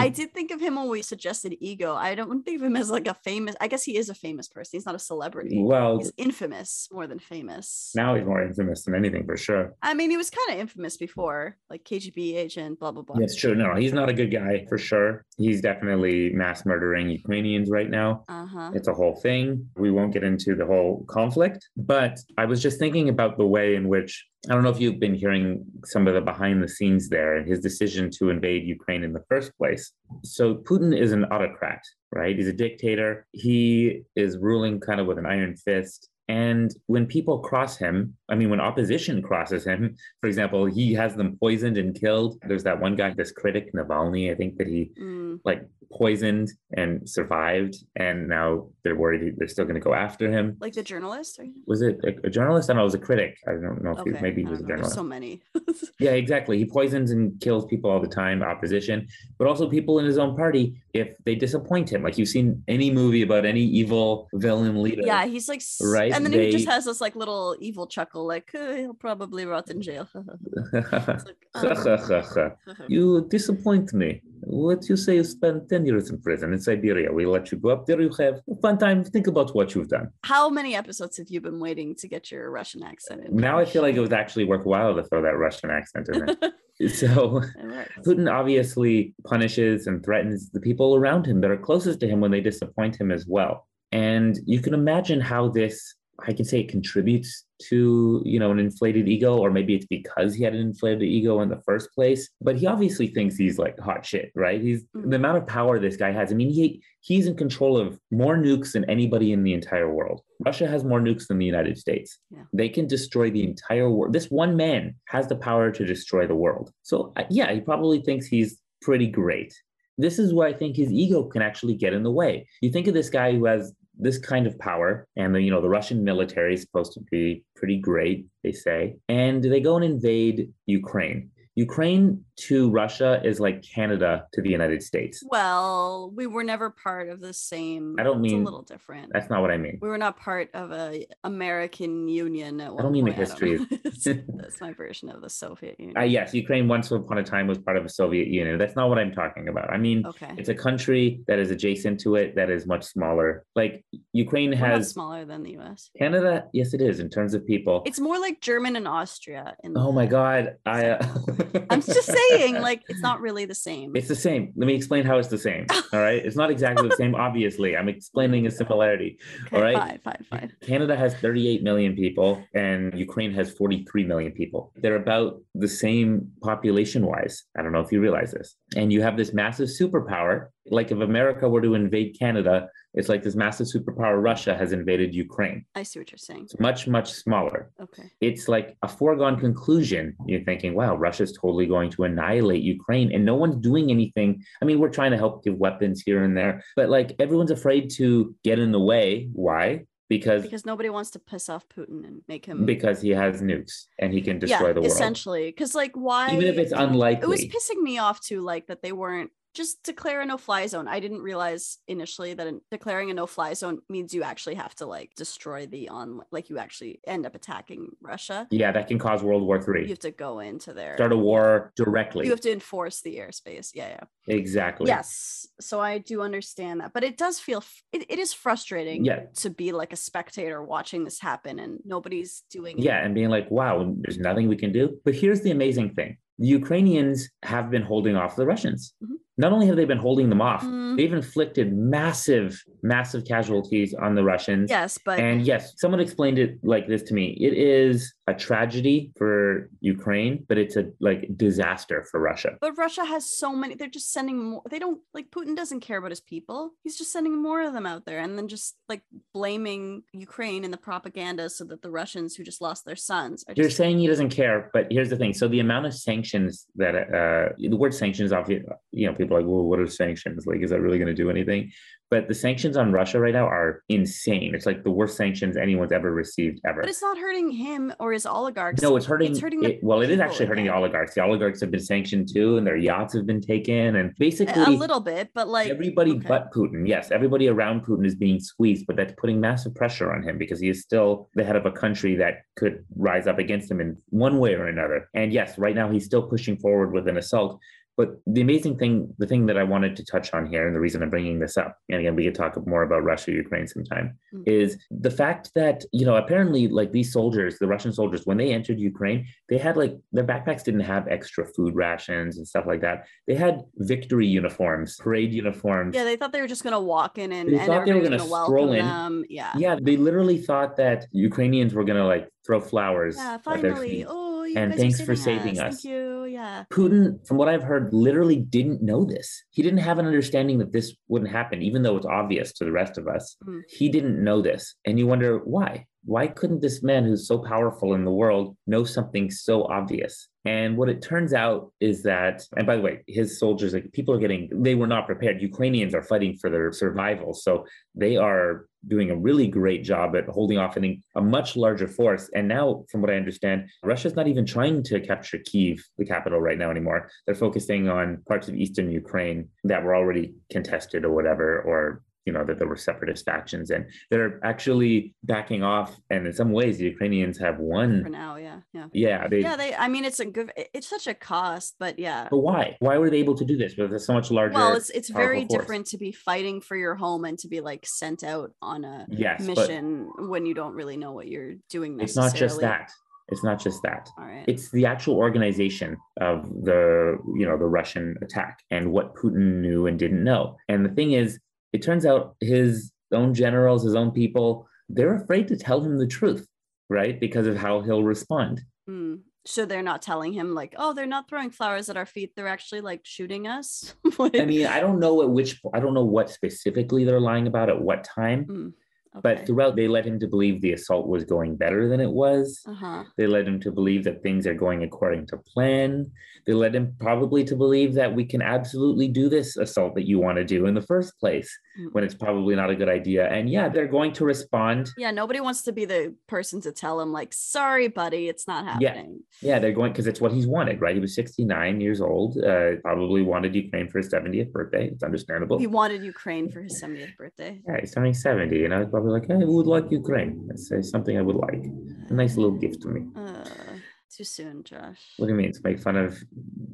Speaker 1: I did think of him when we suggested ego. I don't think of him as like a famous. I guess he is a famous person. He's not a celebrity.
Speaker 2: Well,
Speaker 1: He's infamous more than famous.
Speaker 2: now he's more infamous than anything for sure.
Speaker 1: I mean, he was kind of infamous before, like KGB agent, blah blah blah.
Speaker 2: That's true. No, he's not a good guy for sure. He's definitely mass murdering Ukrainians right now.
Speaker 1: Uh huh.
Speaker 2: It's a whole thing. We won't get into the whole conflict, but I was just thinking about the way in which I don't know if you've been hearing some of the behind the scenes there and his decision to invade Ukraine in the first place. So Putin is an autocrat, right? He's a dictator. He is ruling kind of with an iron fist. And when people cross him, I mean, when opposition crosses him, for example, he has them poisoned and killed. There's that one guy, this critic, Navalny, I think that he
Speaker 1: Mm,
Speaker 2: like poisoned and survived. And now they're worried they're still going to go after him.
Speaker 1: like the journalist. Or...
Speaker 2: Was it a, a journalist? I don't know, it was a critic. I don't know if
Speaker 1: Okay.
Speaker 2: he, maybe he was a
Speaker 1: don't. There's
Speaker 2: journalist.
Speaker 1: so many.
Speaker 2: Yeah, exactly. He poisons and kills people all the time, opposition, but also people in his own party if they disappoint him. Like you've seen any movie about any evil villain leader.
Speaker 1: yeah, he's like,
Speaker 2: Right,
Speaker 1: And then he just has this like little evil chuckle, like "Uh, he'll probably rot in jail. Like, "Oh."
Speaker 2: you disappoint me. What you say you spent 10 years in prison in Siberia. We let you go up there. You have a fun time. Think about what you've done.
Speaker 1: How many episodes have you been waiting to get your Russian accent in?
Speaker 2: Now I feel like it was actually worthwhile to throw that Russian accent in there. so Putin obviously punishes and threatens the people around him that are closest to him when they disappoint him as well. And you can imagine how this, I can say it contributes to, you know, an inflated ego, or maybe it's because he had an inflated ego in the first place. But he obviously thinks he's like hot shit, right? He's
Speaker 1: Mhm.
Speaker 2: the amount of power this guy has. I mean, he he's in control of more nukes than anybody in the entire world. Russia has more nukes than the United States.
Speaker 1: Yeah.
Speaker 2: They can destroy the entire world. This one man has the power to destroy the world. So yeah, he probably thinks he's pretty great. This is where I think his ego can actually get in the way. You think of this guy who has this kind of power, and the you know the Russian military is supposed to be pretty great, they say, and they go and invade Ukraine. Ukraine to Russia is like Canada to the United States.
Speaker 1: Well, we were never part of the same.
Speaker 2: I don't mean-
Speaker 1: a little different.
Speaker 2: That's not what I mean.
Speaker 1: we were not part of a American Union. At
Speaker 2: don't mean the history
Speaker 1: That's my version of the Soviet Union.
Speaker 2: Uh, yes, Ukraine once upon a time was part of the Soviet Union. That's not what I'm talking about. I mean,
Speaker 1: Okay.
Speaker 2: it's a country that is adjacent to it that is much smaller. Like Ukraine
Speaker 1: We're
Speaker 2: has
Speaker 1: smaller than the U.S.
Speaker 2: Canada. Yes, it is in terms of people.
Speaker 1: It's more like German and Austria. In
Speaker 2: oh my God, I. Uh,
Speaker 1: I'm just saying, like, it's not really the same.
Speaker 2: It's the same. Let me explain how it's the same. All right, it's not exactly the same. Obviously, I'm explaining a similarity.
Speaker 1: okay,
Speaker 2: all right.
Speaker 1: Fine, fine, fine.
Speaker 2: Canada has 38 million people and Ukraine has 43 million people. They're about the same population wise. I don't know if you realize this. And you have this massive superpower. Like if America were to invade Canada, it's like this massive superpower Russia has invaded Ukraine.
Speaker 1: I see what you're saying.
Speaker 2: It's much, much smaller.
Speaker 1: Okay.
Speaker 2: It's like a foregone conclusion. You're thinking, wow, Russia's totally going to annihilate Ukraine and no one's doing anything. I mean, we're trying to help give weapons here and there, but like everyone's afraid to get in the way. Why? Because
Speaker 1: Because nobody wants to piss off Putin and make him.
Speaker 2: because he has nukes and he can destroy
Speaker 1: yeah,
Speaker 2: the world.
Speaker 1: essentially. Because like, why?
Speaker 2: Even if it's unlikely
Speaker 1: It was pissing me off too, like that they weren't just declare a no-fly zone. I didn't realize initially that declaring a no-fly zone means you actually have to like destroy the on like you actually end up attacking Russia.
Speaker 2: Yeah, that can cause World War Three.
Speaker 1: You have to go into there.
Speaker 2: Start a war directly.
Speaker 1: You have to enforce the airspace. Yeah, yeah.
Speaker 2: Exactly.
Speaker 1: Yes. So I do understand that, but it does feel it, it is frustrating.
Speaker 2: Yeah.
Speaker 1: To be like a spectator watching this happen and nobody's doing.
Speaker 2: Yeah, and being like, wow, there's nothing we can do. But here's the amazing thing: the Ukrainians have been holding off the Russians. Mm-hmm not only have they been holding them off, mm. they've inflicted massive, massive casualties on the Russians.
Speaker 1: Yes, but
Speaker 2: and yes, someone explained it like this to me. It is a tragedy for Ukraine, but it's a like disaster for Russia.
Speaker 1: But Russia has so many. They're just sending more. They don't like Putin doesn't care about his people. He's just sending more of them out there, and then just like blaming Ukraine in the propaganda, so that the Russians who just lost their sons.
Speaker 2: Just- You're saying he doesn't care, but here's the thing. So the amount of sanctions that uh, the word sanctions, obviously, you know people are like, well, what are sanctions? Like, is that really going to do anything? But the sanctions on Russia right now are insane. It's like the worst sanctions anyone's ever received ever.
Speaker 1: But it's not hurting him or his oligarchs.
Speaker 2: No, it's hurting. It's hurting it, well, it is actually hurting the oligarchs. The oligarchs have been sanctioned too, and their yachts have been taken, and basically
Speaker 1: a little bit, but like
Speaker 2: everybody okay. but Putin. Yes, everybody around Putin is being squeezed, but that's putting massive pressure on him because he is still the head of a country that could rise up against him in one way or another. And yes, right now he's still pushing forward with an assault but the amazing thing, the thing that I wanted to touch on here, and the reason I'm bringing this up, and again, we could talk more about Russia, Ukraine sometime, mm-hmm. is the fact that, you know, apparently, like these soldiers, the Russian soldiers, when they entered Ukraine, they had like their backpacks didn't have extra food rations and stuff like that. They had victory uniforms, parade uniforms.
Speaker 1: Yeah, they thought they were just going to walk in and, they and thought they were going to stroll in. Them. Yeah.
Speaker 2: Yeah, they literally thought that Ukrainians were going to like throw flowers.
Speaker 1: Yeah, finally. Oh,
Speaker 2: and thanks for saving us.
Speaker 1: us. Thank you yeah.
Speaker 2: Putin, from what I've heard, literally didn't know this. He didn't have an understanding that this wouldn't happen, even though it's obvious to the rest of us. Mm. He didn't know this. And you wonder why? Why couldn't this man who's so powerful in the world know something so obvious? And what it turns out is that, and by the way, his soldiers, like people are getting, they were not prepared. Ukrainians are fighting for their survival. So they are doing a really great job at holding off a, a much larger force. And now, from what I understand, Russia's not even trying to capture Kiev, the capital, right now anymore. They're focusing on parts of eastern Ukraine that were already contested or whatever, or you know that there were separatist factions and they're actually backing off. And in some ways the ukrainians have won.
Speaker 1: For now yeah yeah.
Speaker 2: Yeah
Speaker 1: they, yeah they i mean it's a good it's such a cost but yeah.
Speaker 2: But why? Why were they able to do this? With so much larger
Speaker 1: well it's it's very force? different to be fighting for your home and to be like sent out on a
Speaker 2: yes,
Speaker 1: mission when you don't really know what you're doing
Speaker 2: it's not just that. It's not just that. It's the actual organization of the, you know, the Russian attack and what Putin knew and didn't know. And the thing is, it turns out his own generals, his own people, they're afraid to tell him the truth, right? Because of how he'll respond.
Speaker 1: Mm. So they're not telling him like, oh, they're not throwing flowers at our feet. They're actually like shooting us.
Speaker 2: I mean, I don't know at which, I don't know what specifically they're lying about at what time. Mm. Okay. But throughout, they led him to believe the assault was going better than it was. Uh-huh. They led him to believe that things are going according to plan. They led him probably to believe that we can absolutely do this assault that you want to do in the first place mm-hmm. when it's probably not a good idea. And yeah, they're going to respond.
Speaker 1: Yeah, nobody wants to be the person to tell him, like, sorry, buddy, it's not happening.
Speaker 2: Yeah, yeah they're going because it's what he's wanted, right? He was 69 years old, uh, probably wanted Ukraine for his 70th birthday. It's understandable.
Speaker 1: He wanted Ukraine for his 70th birthday.
Speaker 2: Yeah, he's turning 70, you know, probably like, I would like Ukraine. That's uh, something I would like. A nice little gift to me.
Speaker 1: Uh, too soon, Josh.
Speaker 2: What do you mean? To make fun of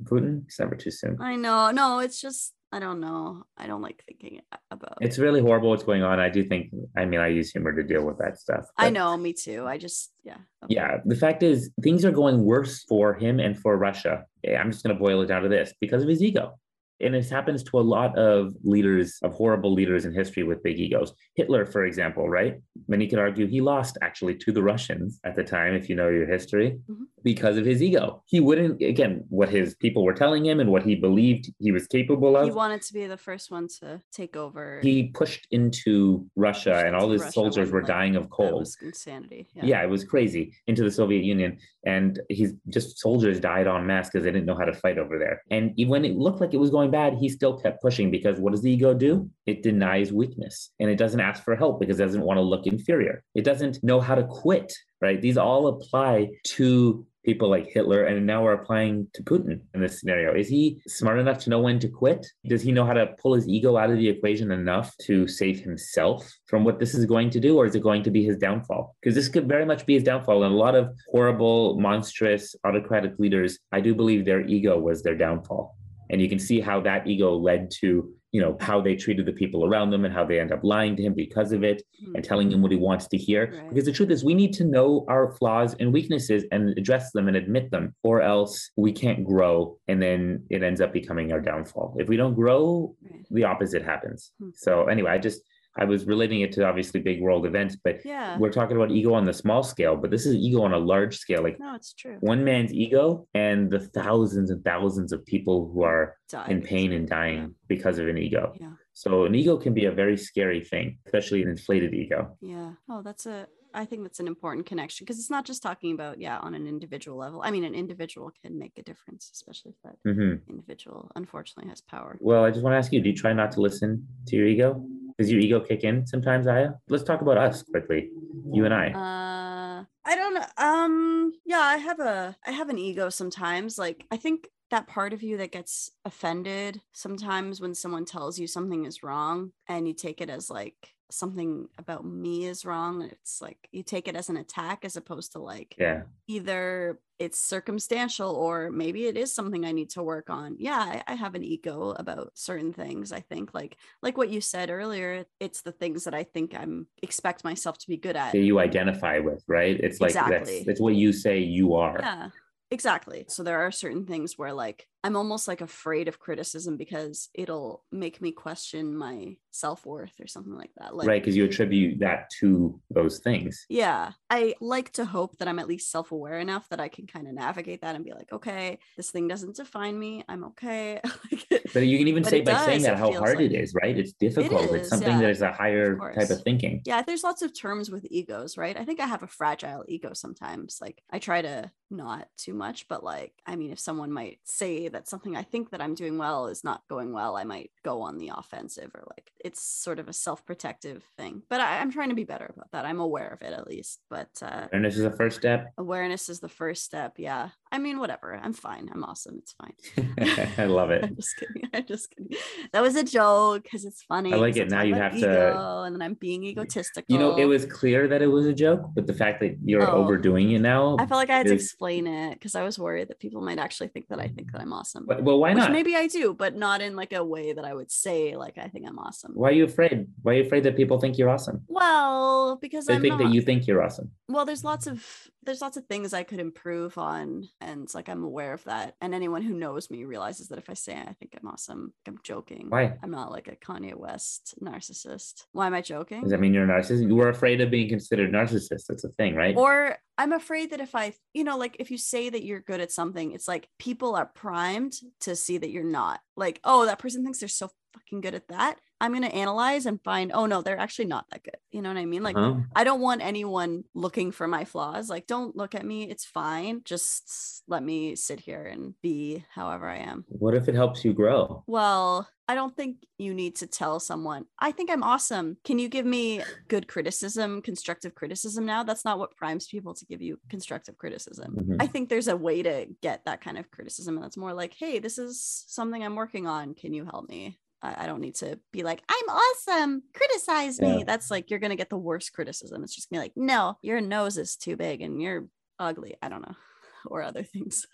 Speaker 2: Putin? It's never too soon.
Speaker 1: I know. No, it's just I don't know. I don't like thinking about.
Speaker 2: It's really horrible what's going on. I do think. I mean, I use humor to deal with that stuff.
Speaker 1: I know. Me too. I just yeah.
Speaker 2: Okay. Yeah. The fact is, things are going worse for him and for Russia. I'm just going to boil it down to this because of his ego and this happens to a lot of leaders of horrible leaders in history with big egos. Hitler for example right? Many could argue he lost actually to the russians at the time if you know your history mm-hmm. because of his ego. He wouldn't again what his people were telling him and what he believed he was capable of.
Speaker 1: He wanted to be the first one to take over.
Speaker 2: He pushed into russia pushed and all his Russia soldiers were like, dying of cold.
Speaker 1: insanity
Speaker 2: yeah. yeah. it was crazy into the soviet union. And he's just soldiers died en masse because they didn't know how to fight over there. And when it looked like it was going bad, he still kept pushing because what does the ego do? It denies weakness and it doesn't ask for help because it doesn't want to look inferior. It doesn't know how to quit, right? These all apply to people like Hitler, and now we're applying to Putin in this scenario. Is he smart enough to know when to quit? Does he know how to pull his ego out of the equation enough to save himself from what this is going to do, or is it going to be his downfall? Because this could very much be his downfall. And a lot of horrible, monstrous, autocratic leaders, I do believe their ego was their downfall. And you can see how that ego led to you know how they treated the people around them and how they end up lying to him because of it mm-hmm. and telling him what he wants to hear right. because the truth is we need to know our flaws and weaknesses and address them and admit them or else we can't grow and then it ends up becoming our downfall if we don't grow right. the opposite happens mm-hmm. so anyway i just I was relating it to obviously big world events, but
Speaker 1: yeah.
Speaker 2: we're talking about ego on the small scale, but this is ego on a large scale. Like
Speaker 1: no, it's true.
Speaker 2: One man's ego and the thousands and thousands of people who are in pain and dying yeah. because of an ego.
Speaker 1: Yeah.
Speaker 2: So an ego can be a very scary thing, especially an inflated ego.
Speaker 1: Yeah. Oh, that's a I think that's an important connection because it's not just talking about, yeah, on an individual level. I mean, an individual can make a difference, especially if that
Speaker 2: mm-hmm.
Speaker 1: individual unfortunately has power.
Speaker 2: Well, I just want to ask you, do you try not to listen to your ego? Does your ego kick in sometimes, Aya? Let's talk about us quickly. You and I.
Speaker 1: Uh I don't. Um yeah, I have a I have an ego sometimes. Like I think that part of you that gets offended sometimes when someone tells you something is wrong and you take it as like something about me is wrong it's like you take it as an attack as opposed to like
Speaker 2: yeah.
Speaker 1: either it's circumstantial or maybe it is something i need to work on. Yeah I, I, have an ego about certain things i think like like what you said earlier it's the things that i think i'm expect myself to be good at.
Speaker 2: That you identify with right? It's like exactly. that's, that's what you say you are.
Speaker 1: Yeah Exactly. So there are certain things where like I'm almost like afraid of criticism because it'll make me question my self-worth or something like that. Like
Speaker 2: Right, because you attribute that to those things.
Speaker 1: Yeah. I like to hope that I'm at least self-aware enough that I can kind of navigate that and be like, okay, this thing doesn't define me. I'm okay.
Speaker 2: but you can even say by does, saying that how hard like, it is, right? It's difficult. It is, it's something yeah, that is a higher of type of thinking.
Speaker 1: Yeah, there's lots of terms with egos, right? I think I have a fragile ego sometimes. Like I try to not too much, but like, I mean, if someone might say that something I think that I'm doing well is not going well, I might go on the offensive or like it's sort of a self-protective thing. But I, am trying to be better about that. I'm aware of it at least. But uh,
Speaker 2: awareness is the first step.
Speaker 1: Awareness is the first step. Yeah. I mean, whatever. I'm fine. I'm awesome. It's fine.
Speaker 2: I love it.
Speaker 1: I'm just kidding. I'm just kidding. That was a joke because it's funny.
Speaker 2: I like it. Now you have to.
Speaker 1: And then I'm being egotistical.
Speaker 2: You know, it was clear that it was a joke, but the fact that you're oh, overdoing it now.
Speaker 1: I felt like I had is... to explain it because I was worried that people might actually think that I think that I'm awesome.
Speaker 2: But, well, why not?
Speaker 1: maybe I do, but not in like a way that I would say like I think I'm awesome.
Speaker 2: Why are you afraid? Why are you afraid that people think you're awesome?
Speaker 1: Well, because
Speaker 2: they
Speaker 1: I'm
Speaker 2: think
Speaker 1: not.
Speaker 2: that you think you're awesome.
Speaker 1: Well, there's lots of there's lots of things I could improve on, and it's like I'm aware of that. And anyone who knows me realizes that if I say I think I'm awesome, I'm joking.
Speaker 2: Why?
Speaker 1: I'm not like a Kanye West narcissist. Why am I joking?
Speaker 2: Does that mean you're a narcissist? You were afraid of being considered narcissist. That's a thing, right?
Speaker 1: Or I'm afraid that if I, you know, like if you say that you're good at something, it's like people are primed to see that you're not. Like, oh, that person thinks they're so fucking good at that. I'm going to analyze and find, oh no, they're actually not that good. You know what I mean? Like, uh-huh. I don't want anyone looking for my flaws. Like, don't look at me. It's fine. Just let me sit here and be however I am.
Speaker 2: What if it helps you grow?
Speaker 1: Well, I don't think you need to tell someone, I think I'm awesome. Can you give me good criticism, constructive criticism now? That's not what primes people to give you constructive criticism. Mm-hmm. I think there's a way to get that kind of criticism. And that's more like, hey, this is something I'm working on. Can you help me? I don't need to be like, I'm awesome. Criticize me. Yeah. That's like, you're going to get the worst criticism. It's just gonna be like, no, your nose is too big and you're ugly. I don't know. Or other things.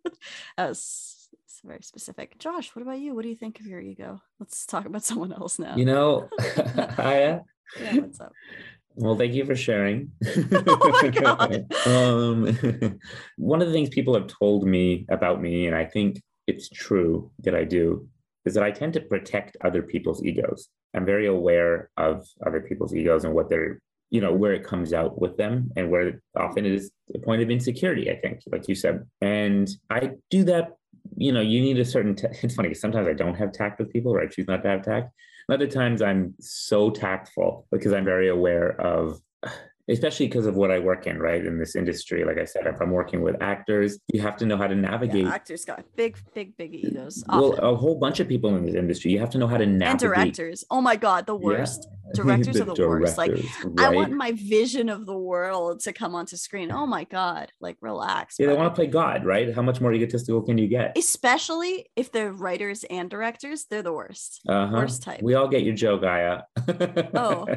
Speaker 1: As it's very specific. Josh, what about you? What do you think of your ego? Let's talk about someone else now.
Speaker 2: You know, Aya.
Speaker 1: yeah, what's up?
Speaker 2: Well, thank you for sharing.
Speaker 1: oh my God.
Speaker 2: um, one of the things people have told me about me, and I think it's true that I do, is that I tend to protect other people's egos. I'm very aware of other people's egos and what they're, you know, where it comes out with them and where often it is a point of insecurity, I think, like you said. And I do that, you know, you need a certain, t- it's funny, sometimes I don't have tact with people or I choose not to have tact. Other times I'm so tactful because I'm very aware of especially because of what I work in, right? In this industry, like I said, if I'm working with actors, you have to know how to navigate.
Speaker 1: Yeah, actors got big, big, big egos.
Speaker 2: well, a whole bunch of people in this industry, you have to know how to navigate.
Speaker 1: and directors. Oh my god, the worst. Directors are the worst. Like,
Speaker 2: directors,
Speaker 1: I want my vision of the world to come onto screen. Oh my god, like relax.
Speaker 2: Yeah, they want to play God, right? How much more egotistical can you get?
Speaker 1: Especially if they're writers and directors, they're the worst.
Speaker 2: Uh-huh.
Speaker 1: worst type.
Speaker 2: We all get your joke, Gaia.
Speaker 1: Oh.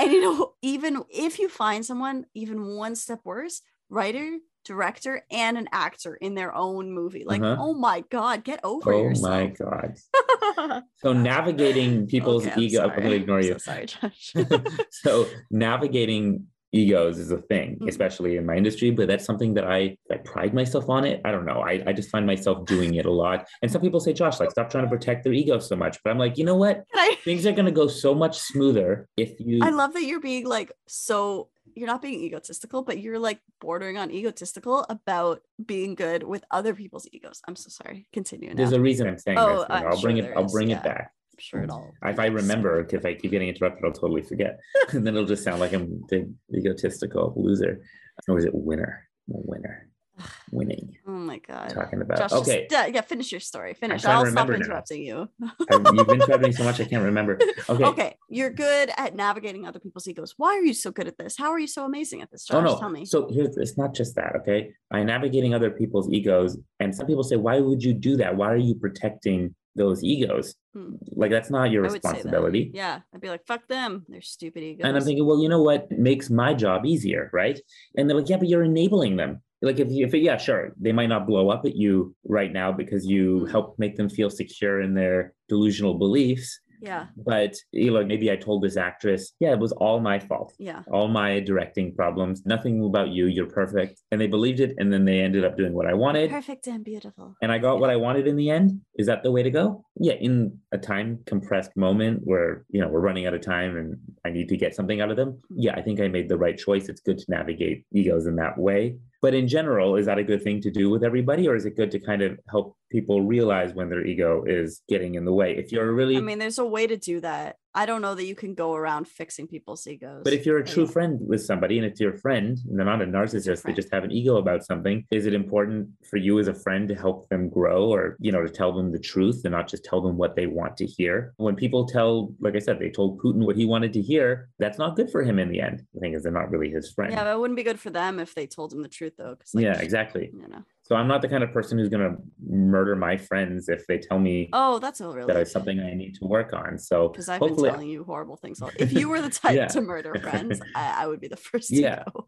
Speaker 1: And you know, even if you find someone even one step worse, writer, director, and an actor in their own movie, like,
Speaker 2: Uh-huh.
Speaker 1: oh my god, get over yourself.
Speaker 2: oh
Speaker 1: yourself.
Speaker 2: my God. So navigating people's
Speaker 1: Okay, I'm
Speaker 2: ego, I'm going to ignore
Speaker 1: I'm
Speaker 2: you.
Speaker 1: So sorry, Josh.
Speaker 2: so navigating egos is a thing,
Speaker 1: Mhm.
Speaker 2: especially in my industry, but that's something that I, I pride myself on it. I don't know. I, I just find myself doing it a lot. And some people say, Josh, like stop trying to protect their ego so much. But I'm like, you know what?
Speaker 1: I,
Speaker 2: Things are gonna go so much smoother if you
Speaker 1: I love that you're being like so you're not being egotistical, but you're like bordering on egotistical about being good with other people's egos. I'm so sorry. Continue now.
Speaker 2: there's a reason I'm saying
Speaker 1: Oh,
Speaker 2: this. and
Speaker 1: I'm
Speaker 2: I'll bring
Speaker 1: sure
Speaker 2: it, I'll bring it back.
Speaker 1: I'm sure it mm. all.
Speaker 2: If I remember, if I keep getting interrupted, I'll totally forget. and then it'll just sound like I'm the egotistical loser. Or is it winner? Winner. Winning.
Speaker 1: Oh my god.
Speaker 2: Talking about
Speaker 1: Josh,
Speaker 2: okay.
Speaker 1: just, yeah, finish your story. Finish. I'll stop
Speaker 2: remember now.
Speaker 1: interrupting you.
Speaker 2: I- You've interrupted me so much I can't remember. Okay.
Speaker 1: Okay, you're good at navigating other people's egos. Why are you so good at this? How are you so amazing at this, oh, Josh?
Speaker 2: Oh no.
Speaker 1: Tell me.
Speaker 2: So here's it's not just that, okay? I'm navigating other people's egos. And some people say, why would you do that? Why are you protecting those egos?
Speaker 1: Hmm.
Speaker 2: Like that's not your
Speaker 1: I would say that.
Speaker 2: responsibility.
Speaker 1: Yeah, I'd be like, fuck them. They're stupid egos.
Speaker 2: And I'm thinking, well, you know what makes my job easier, right? And they're like, yeah, but you're enabling them. Like if you, if yeah, sure, they might not blow up at you right now because you
Speaker 1: Mm.
Speaker 2: help make them feel secure in their delusional beliefs.
Speaker 1: Yeah,
Speaker 2: But you know, maybe I told this actress, yeah, it was all my fault.
Speaker 1: yeah.
Speaker 2: all my directing problems, nothing about you, you're perfect. And they believed it. And then they ended up doing what I wanted.
Speaker 1: Perfect and beautiful.
Speaker 2: And I got what I wanted in the end. Is that the way to go? Yeah, in a time compressed moment where, you know, we're running out of time and I need to get something out of them. Hmm. Yeah, I think I made the right choice. It's good to navigate egos in that way. But in general, is that a good thing to do with everybody? Or is it good to kind of help people realize when their ego is getting in the way? If you're really
Speaker 1: I mean, there's a way to do that. I don't know that you can go around fixing people's egos.
Speaker 2: But if you're a true
Speaker 1: don't-
Speaker 2: friend with somebody and it's your friend, and they're not a narcissist, they just have an ego about something, is it important for you as a friend to help them grow or, you know, to tell them the truth and not just tell them what they want to hear? When people tell, like I said, they told Putin what he wanted to hear, that's not good for him in the end. The thing is, they're not really his friend.
Speaker 1: yeah, that wouldn't be good for them if they told him the truth, though. like,
Speaker 2: yeah, exactly.
Speaker 1: You know.
Speaker 2: So I'm not the kind of person who's going to murder my friends if they tell me
Speaker 1: Oh, that's a
Speaker 2: that
Speaker 1: really
Speaker 2: is something I need to work on. So
Speaker 1: because I've been telling you horrible things. all- If you were the type
Speaker 2: Yeah.
Speaker 1: to murder friends, I, I would be the first to
Speaker 2: Yeah.
Speaker 1: go.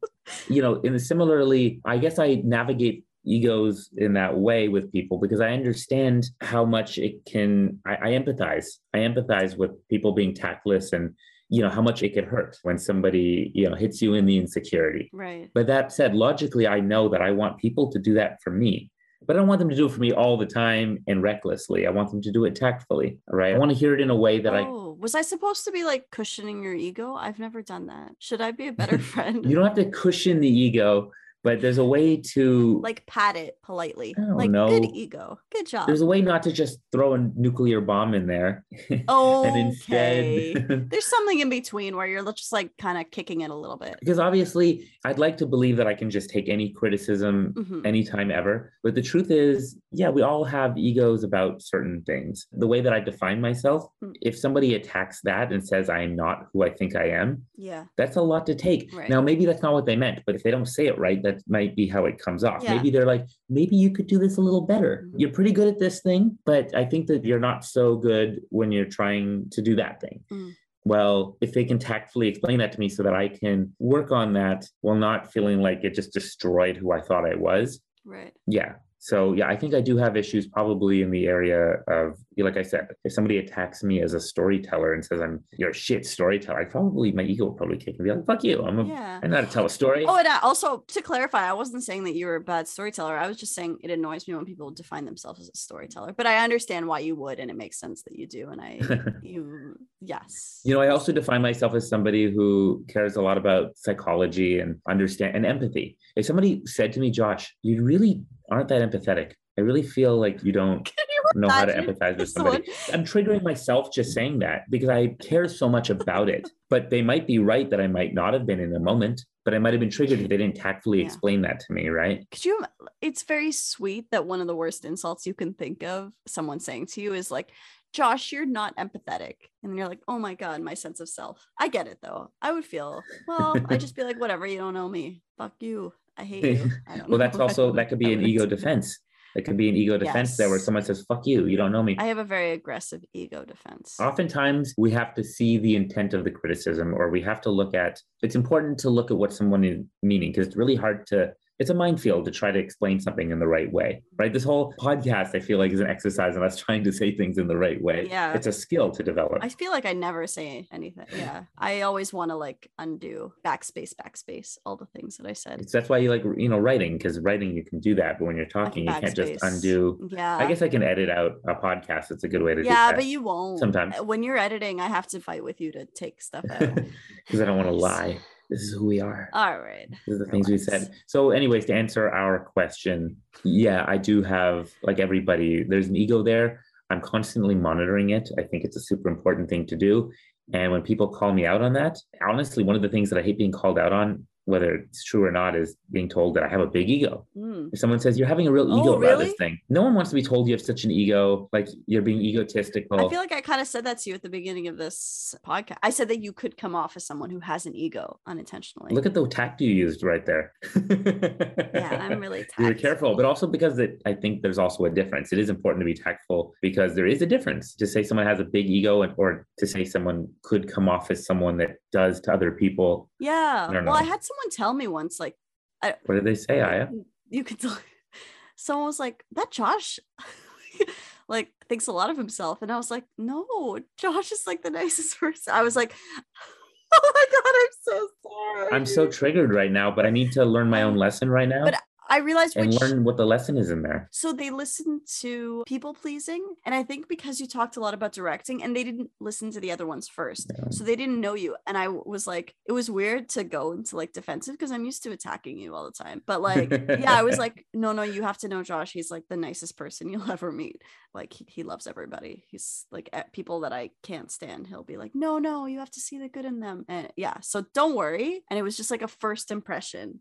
Speaker 2: you know, in similarly, I guess I navigate egos in that way with people because I understand how much it can. I, I empathize. I empathize with people being tactless and you know how much it could hurt when somebody you know hits you in the insecurity.
Speaker 1: Right.
Speaker 2: But that said, logically, I know that I want people to do that for me. But I don't want them to do it for me all the time and recklessly. I want them to do it tactfully. Right. I want to hear it in a way that I
Speaker 1: oh, was I supposed to be like cushioning your ego? I've never done that. Should I be a better friend?
Speaker 2: you don't have to cushion the ego, but there's a way to
Speaker 1: like pat it politely.
Speaker 2: I don't
Speaker 1: Like good ego. Good job.
Speaker 2: there's a way not to just throw a nuclear bomb in there.
Speaker 1: Oh,
Speaker 2: and instead
Speaker 1: There's something in between where you're just like kind of kicking it a little bit.
Speaker 2: because obviously I'd like to believe that I can just take any criticism
Speaker 1: Mhm.
Speaker 2: anytime ever. But the truth is, yeah, we all have egos about certain things. The way that I define myself,
Speaker 1: Mm.
Speaker 2: if somebody attacks that and says I am not who I think I am,
Speaker 1: Yeah.
Speaker 2: that's a lot to take.
Speaker 1: Right.
Speaker 2: Now, maybe that's not what they meant, but if they don't say it right, that might be how it comes off.
Speaker 1: Yeah.
Speaker 2: Maybe they're like, maybe you could do this a little better.
Speaker 1: Mhm.
Speaker 2: You're pretty good at this thing, but I think that you're not so good when you're trying to do that thing.
Speaker 1: Mm.
Speaker 2: Well, if they can tactfully explain that to me so that I can work on that while not feeling like it just destroyed who I thought I was,
Speaker 1: Right.
Speaker 2: yeah. So yeah, I think I do have issues probably in the area of like I said, if somebody attacks me as a storyteller and says I'm you're a shit storyteller, I probably my ego will probably kick and be like, fuck you. I'm a
Speaker 1: Yeah.
Speaker 2: I know how to tell a story.
Speaker 1: Oh, and I, also to clarify, I wasn't saying that you were a bad storyteller. I was just saying it annoys me when people define themselves as a storyteller. But I understand why you would, and it makes sense that you do. And I, you, yes.
Speaker 2: you know, I also define myself as somebody who cares a lot about psychology and understand and empathy. If somebody said to me, Josh, you really aren't that empathetic. I really feel like you don't
Speaker 1: you
Speaker 2: know how to empathize with somebody. I'm triggering myself just saying that because I care so much about it. But they might be right that I might not have been in the moment, but I might have been triggered if they didn't tactfully
Speaker 1: Yeah.
Speaker 2: explain that to me, right?
Speaker 1: Could you? It's very sweet that one of the worst insults you can think of someone saying to you is like, Josh, you're not empathetic. And you're like, oh my God, my sense of self. I get it though. I would feel, well, I'd just be like, whatever, you don't know me. Fuck you. I hate you. I
Speaker 2: well, that's also that could be an ego defense. That could be an ego defense there where someone says, fuck you, you don't know me.
Speaker 1: I have a very aggressive ego defense.
Speaker 2: Oftentimes we have to see the intent of the criticism or we have to look at it's important to look at what someone is meaning because it's really hard to it's a minefield to try to explain something in the right way right this whole podcast i feel like is an exercise in us trying to say things in the right way
Speaker 1: Yeah.
Speaker 2: it's a skill to develop
Speaker 1: I feel like I never say anything. Yeah. I always want to like undo backspace, backspace, all the things that I said.
Speaker 2: It's- that's why you like you know writing because writing you can do that but when you're talking you can't just undo
Speaker 1: Yeah.
Speaker 2: i guess i can edit out a podcast it's a good way to do
Speaker 1: yeah, but you won't.
Speaker 2: sometimes.
Speaker 1: When you're editing, I have to fight with you to take stuff out.
Speaker 2: because i don't want to lie this is who we are
Speaker 1: all right.
Speaker 2: These are the things we said. So, anyways, to answer our question, yeah, I do have like everybody. There's an ego there. I'm constantly monitoring it. I think it's a super important thing to do. And when people call me out on that, honestly, one of the things that I hate being called out on, whether it's true or not, is being told that I have a big ego.
Speaker 1: Mm.
Speaker 2: If someone says you're having a real ego
Speaker 1: Oh,
Speaker 2: about this thing, no one wants to be told you have such an ego, like you're being egotistical.
Speaker 1: I feel like I kind of said that to you at the beginning of this podcast. I said that you could come off as someone who has an ego unintentionally.
Speaker 2: Look at the tact you used right there.
Speaker 1: yeah, I'm really
Speaker 2: you were careful, but also because it, I think there's also a difference. It is important to be tactful because there is a difference to say someone has a big ego and, or to say someone could come off as someone that does to other people.
Speaker 1: Yeah.
Speaker 2: I
Speaker 1: Well, I had someone tell me once, like,
Speaker 2: What did they say, Aya?
Speaker 1: Mm, you could tell someone was like that josh like thinks a lot of himself and i was like no josh is like the nicest person i was like oh my god i'm so sorry
Speaker 2: I'm so triggered right now, but I need to learn my own um, lesson right now
Speaker 1: But i realized
Speaker 2: and
Speaker 1: which
Speaker 2: learn what the lesson is in there.
Speaker 1: so they listened to people pleasing and i think because you talked a lot about directing and they didn't listen to the other ones first
Speaker 2: Yeah.
Speaker 1: so they didn't know you and i was like it was weird to go into like defensive because i'm used to attacking you all the time but like yeah i was like no no you have to know josh he's like the nicest person you'll ever meet like he, he loves everybody he's like at people that i can't stand he'll be like no no you have to see the good in them and yeah so don't worry and it was just like a first impression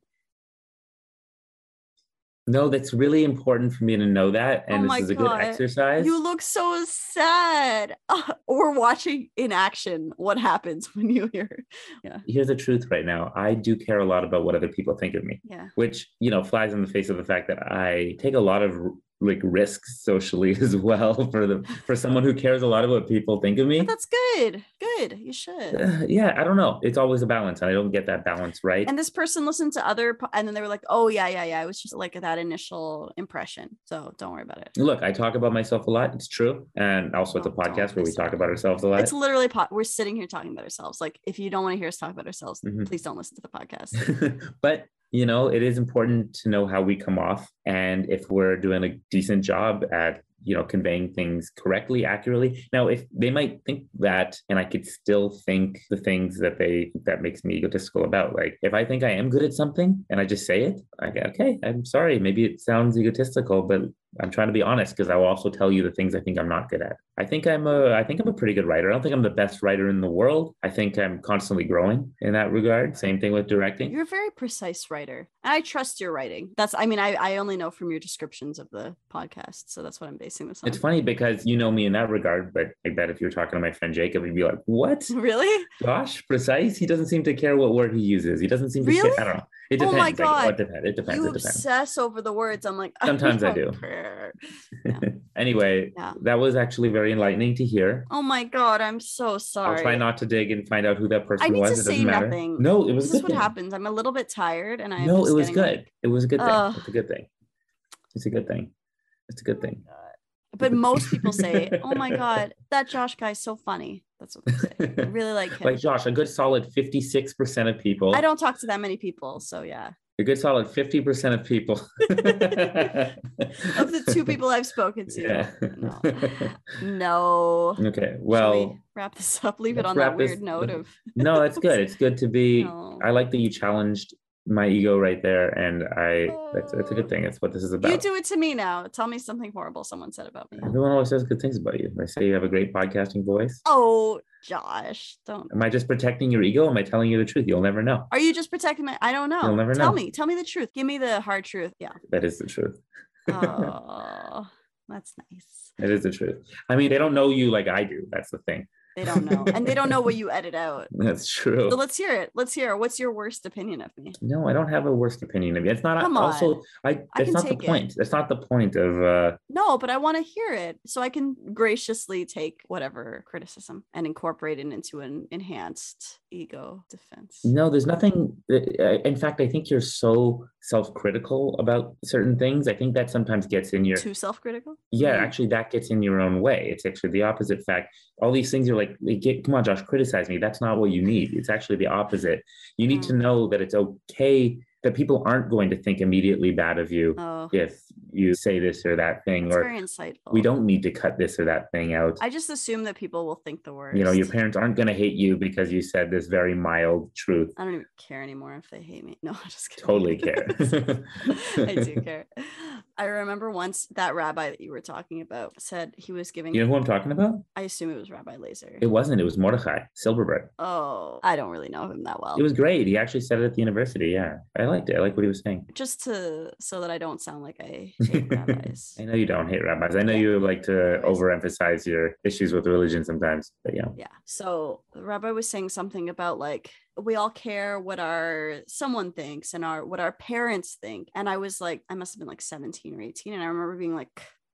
Speaker 2: No, that's really important for me to know that. Oh and
Speaker 1: Oh
Speaker 2: this is a
Speaker 1: God.
Speaker 2: good exercise.
Speaker 1: You look so sad. We're watching in action what happens when you hear. Yeah.
Speaker 2: Here's the truth right now. I do care a lot about what other people think of me.
Speaker 1: Yeah.
Speaker 2: which you know flies in the face of the fact that I take a lot of like risks socially as well for the for someone who cares a lot about what people think of me.
Speaker 1: But that's good. Good. You should.
Speaker 2: Uh, yeah, I don't know. It's always a balance, and I don't get that balance right.
Speaker 1: And this person listened to other, po- and then they were like, "Oh yeah, yeah, yeah." It was just like that initial impression. So don't worry about it.
Speaker 2: Look, I talk about myself a lot. It's true, and also it's a
Speaker 1: Oh,
Speaker 2: podcast where we talk about ourselves a lot.
Speaker 1: It's literally po- we're sitting here talking about ourselves. Like if you don't want to hear us talk about ourselves,
Speaker 2: Mhm.
Speaker 1: please don't listen to the podcast.
Speaker 2: but you know, it is important to know how we come off, and if we're doing a decent job at you know conveying things correctly accurately. Now if they might think that and i could still think the things that they that makes me egotistical about like if i think i am good at something and i just say it i go okay i'm sorry maybe it sounds egotistical but i'm trying to be honest because i will also tell you the things i think i'm not good at i think i'm a i think i'm a pretty good writer i don't think i'm the best writer in the world i think i'm constantly growing in that regard same thing with directing
Speaker 1: You're a very precise writer, and I trust your writing. That's, I mean, I, I only know from your descriptions of the podcast, so that's what I'm basing this on.
Speaker 2: It's funny because you know me in that regard, but I bet if you were talking to my friend Jacob, he'd be like, "What?
Speaker 1: Really?
Speaker 2: Gosh, precise? He doesn't seem to care what word he uses. He doesn't seem to
Speaker 1: Really?
Speaker 2: care. I don't know. It
Speaker 1: Oh
Speaker 2: depends.
Speaker 1: my
Speaker 2: Like,
Speaker 1: God.
Speaker 2: it depends. It depends.
Speaker 1: you
Speaker 2: It depends.
Speaker 1: obsess over the words. I'm like,
Speaker 2: Sometimes I
Speaker 1: don't
Speaker 2: do.
Speaker 1: care.
Speaker 2: anyway,
Speaker 1: Yeah.
Speaker 2: that was actually very enlightening to hear.
Speaker 1: Oh my god, I'm so sorry.
Speaker 2: I'll try not to dig and find out who that person
Speaker 1: need
Speaker 2: was.
Speaker 1: to
Speaker 2: it doesn't
Speaker 1: say
Speaker 2: matter.
Speaker 1: nothing.
Speaker 2: No, it was
Speaker 1: This is what
Speaker 2: thing.
Speaker 1: happens. I'm a little bit tired, and I'm.
Speaker 2: No, it was good.
Speaker 1: like-
Speaker 2: it was a good thing.
Speaker 1: Ugh.
Speaker 2: It's a good thing. It's a good thing. It's a good thing.
Speaker 1: Oh but most people say, "Oh my god, that Josh guy is so funny." That's what they say. I really like him.
Speaker 2: like Josh, a good solid 56% of people.
Speaker 1: I don't talk to that many people, so yeah.
Speaker 2: A good solid 50% of people.
Speaker 1: Of the two people I've spoken to,
Speaker 2: Yeah.
Speaker 1: no, no.
Speaker 2: okay. Well,
Speaker 1: we wrap this up. Leave it on that
Speaker 2: wrap this-
Speaker 1: weird note of
Speaker 2: no, it's good. It's good to be.
Speaker 1: No.
Speaker 2: I like that you challenged my ego right there, and I that's that's a good thing. That's what this is about.
Speaker 1: You do it to me now. Tell me something horrible someone said about me.
Speaker 2: Everyone always says good things about you. They say you have a great podcasting voice.
Speaker 1: Oh, Josh, don't.
Speaker 2: Am I just protecting your ego? Am I telling you the truth? You'll never know.
Speaker 1: Are you just protecting my? I don't know.
Speaker 2: You'll never
Speaker 1: Tell
Speaker 2: know.
Speaker 1: me. Tell me the truth. Give me the hard truth. Yeah.
Speaker 2: That is the truth.
Speaker 1: Oh, that's nice.
Speaker 2: It is the truth. I mean, they don't know you like I do. That's the thing.
Speaker 1: They don't know, and they don't know what you edit out.
Speaker 2: That's true.
Speaker 1: So let's hear it. Let's hear. it. What's your worst opinion of me?
Speaker 2: No, I don't have a worst opinion of you. It's not
Speaker 1: Come
Speaker 2: also
Speaker 1: on.
Speaker 2: I
Speaker 1: I
Speaker 2: that's
Speaker 1: can
Speaker 2: not the
Speaker 1: take it.
Speaker 2: point. That's not the point of uh
Speaker 1: No, but I want to hear it so I can graciously take whatever criticism and incorporate it into an enhanced ego defense.
Speaker 2: no, there's nothing uh, in fact I think you're so self-critical about certain things. I think that sometimes gets in your
Speaker 1: Too self-critical.
Speaker 2: yeah,
Speaker 1: Mm.
Speaker 2: actually that gets in your own way. It's actually the opposite fact. All these things are like, get, come on, Josh, criticize me. That's not what you need. It's actually the opposite. You need to
Speaker 1: Mm.
Speaker 2: know that it's okay that people aren't going to think immediately bad of you
Speaker 1: Oh,
Speaker 2: if you say this or that thing,
Speaker 1: that's
Speaker 2: or
Speaker 1: very insightful.
Speaker 2: we don't need to cut this or that thing out.
Speaker 1: I just assume that people will think the worst.
Speaker 2: you know, your parents aren't going to hate you because you said this very mild truth.
Speaker 1: I don't even care anymore if they hate me. No, I'm just kidding.
Speaker 2: Totally care.
Speaker 1: I do care. I remember once that rabbi that you were talking about said he was giving.
Speaker 2: You know who I'm talking about?
Speaker 1: I assume it was Rabbi Laser.
Speaker 2: It wasn't. It was Mordechai Silverbread.
Speaker 1: oh, I don't really know him that well.
Speaker 2: It was great. He actually said it at the university. Yeah, I liked it. I like what he was saying.
Speaker 1: just to so that I don't sound like I hate rabbis.
Speaker 2: I know you don't hate rabbis. I know
Speaker 1: Yeah.
Speaker 2: you like to overemphasize your issues with religion sometimes. But yeah,
Speaker 1: Yeah. So the rabbi was saying something about like we all care what our someone thinks and our what our parents think. And I was like, I must have been like 17 or 18. And I remember being like,